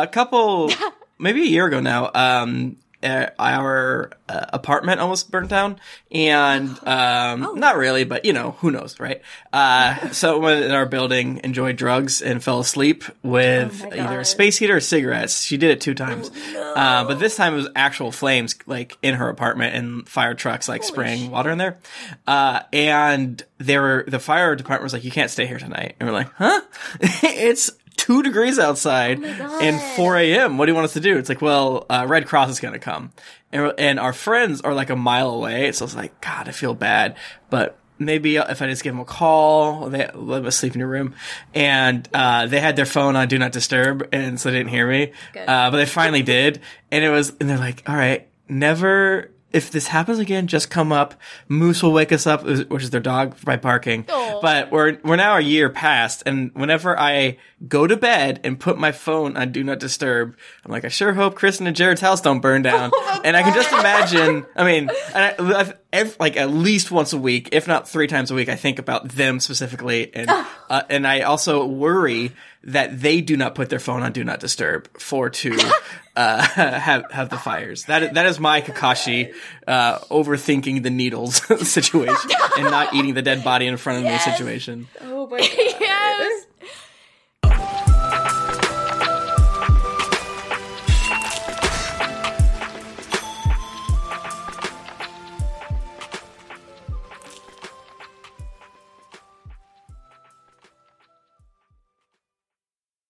A couple, maybe a year ago now, um, uh, our uh, apartment almost burnt down, and um, not really, but you know, who knows, right? Uh, someone in our building enjoyed drugs and fell asleep with Oh either a space heater or cigarettes. She did it two times, uh, but this time it was actual flames, like in her apartment, and fire trucks like spraying water in there. Uh, and they were the fire department was like, "You can't stay here tonight," and we're like, "Huh? it's." Two degrees outside and 4 a.m. What do you want us to do? It's like, well, uh, Red Cross is going to come. And, and our friends are like a mile away. So it's like, God, I feel bad. But maybe if I just give them a call, they let them sleep in your room. And, uh, they had their phone on Do Not Disturb. And so they didn't hear me. Uh, but they finally did. And it was, and they're like, all right, never, if this happens again, just come up. Moose will wake us up, which is their dog by barking. Aw. But we're, we're now a year past. And whenever I go to bed and put my phone on Do Not Disturb, I'm like, I sure hope Kristen and Jared's house don't burn down. and I can just imagine, I mean, and I, I've, ev- like at least once a week, if not three times a week, I think about them specifically. And, uh, and I also worry that they do not put their phone on Do Not Disturb for to, uh, have, have the fires. That, is- that is my Kakashi, uh, overthinking the needles situation and not eating the dead body in front of me situation. Oh my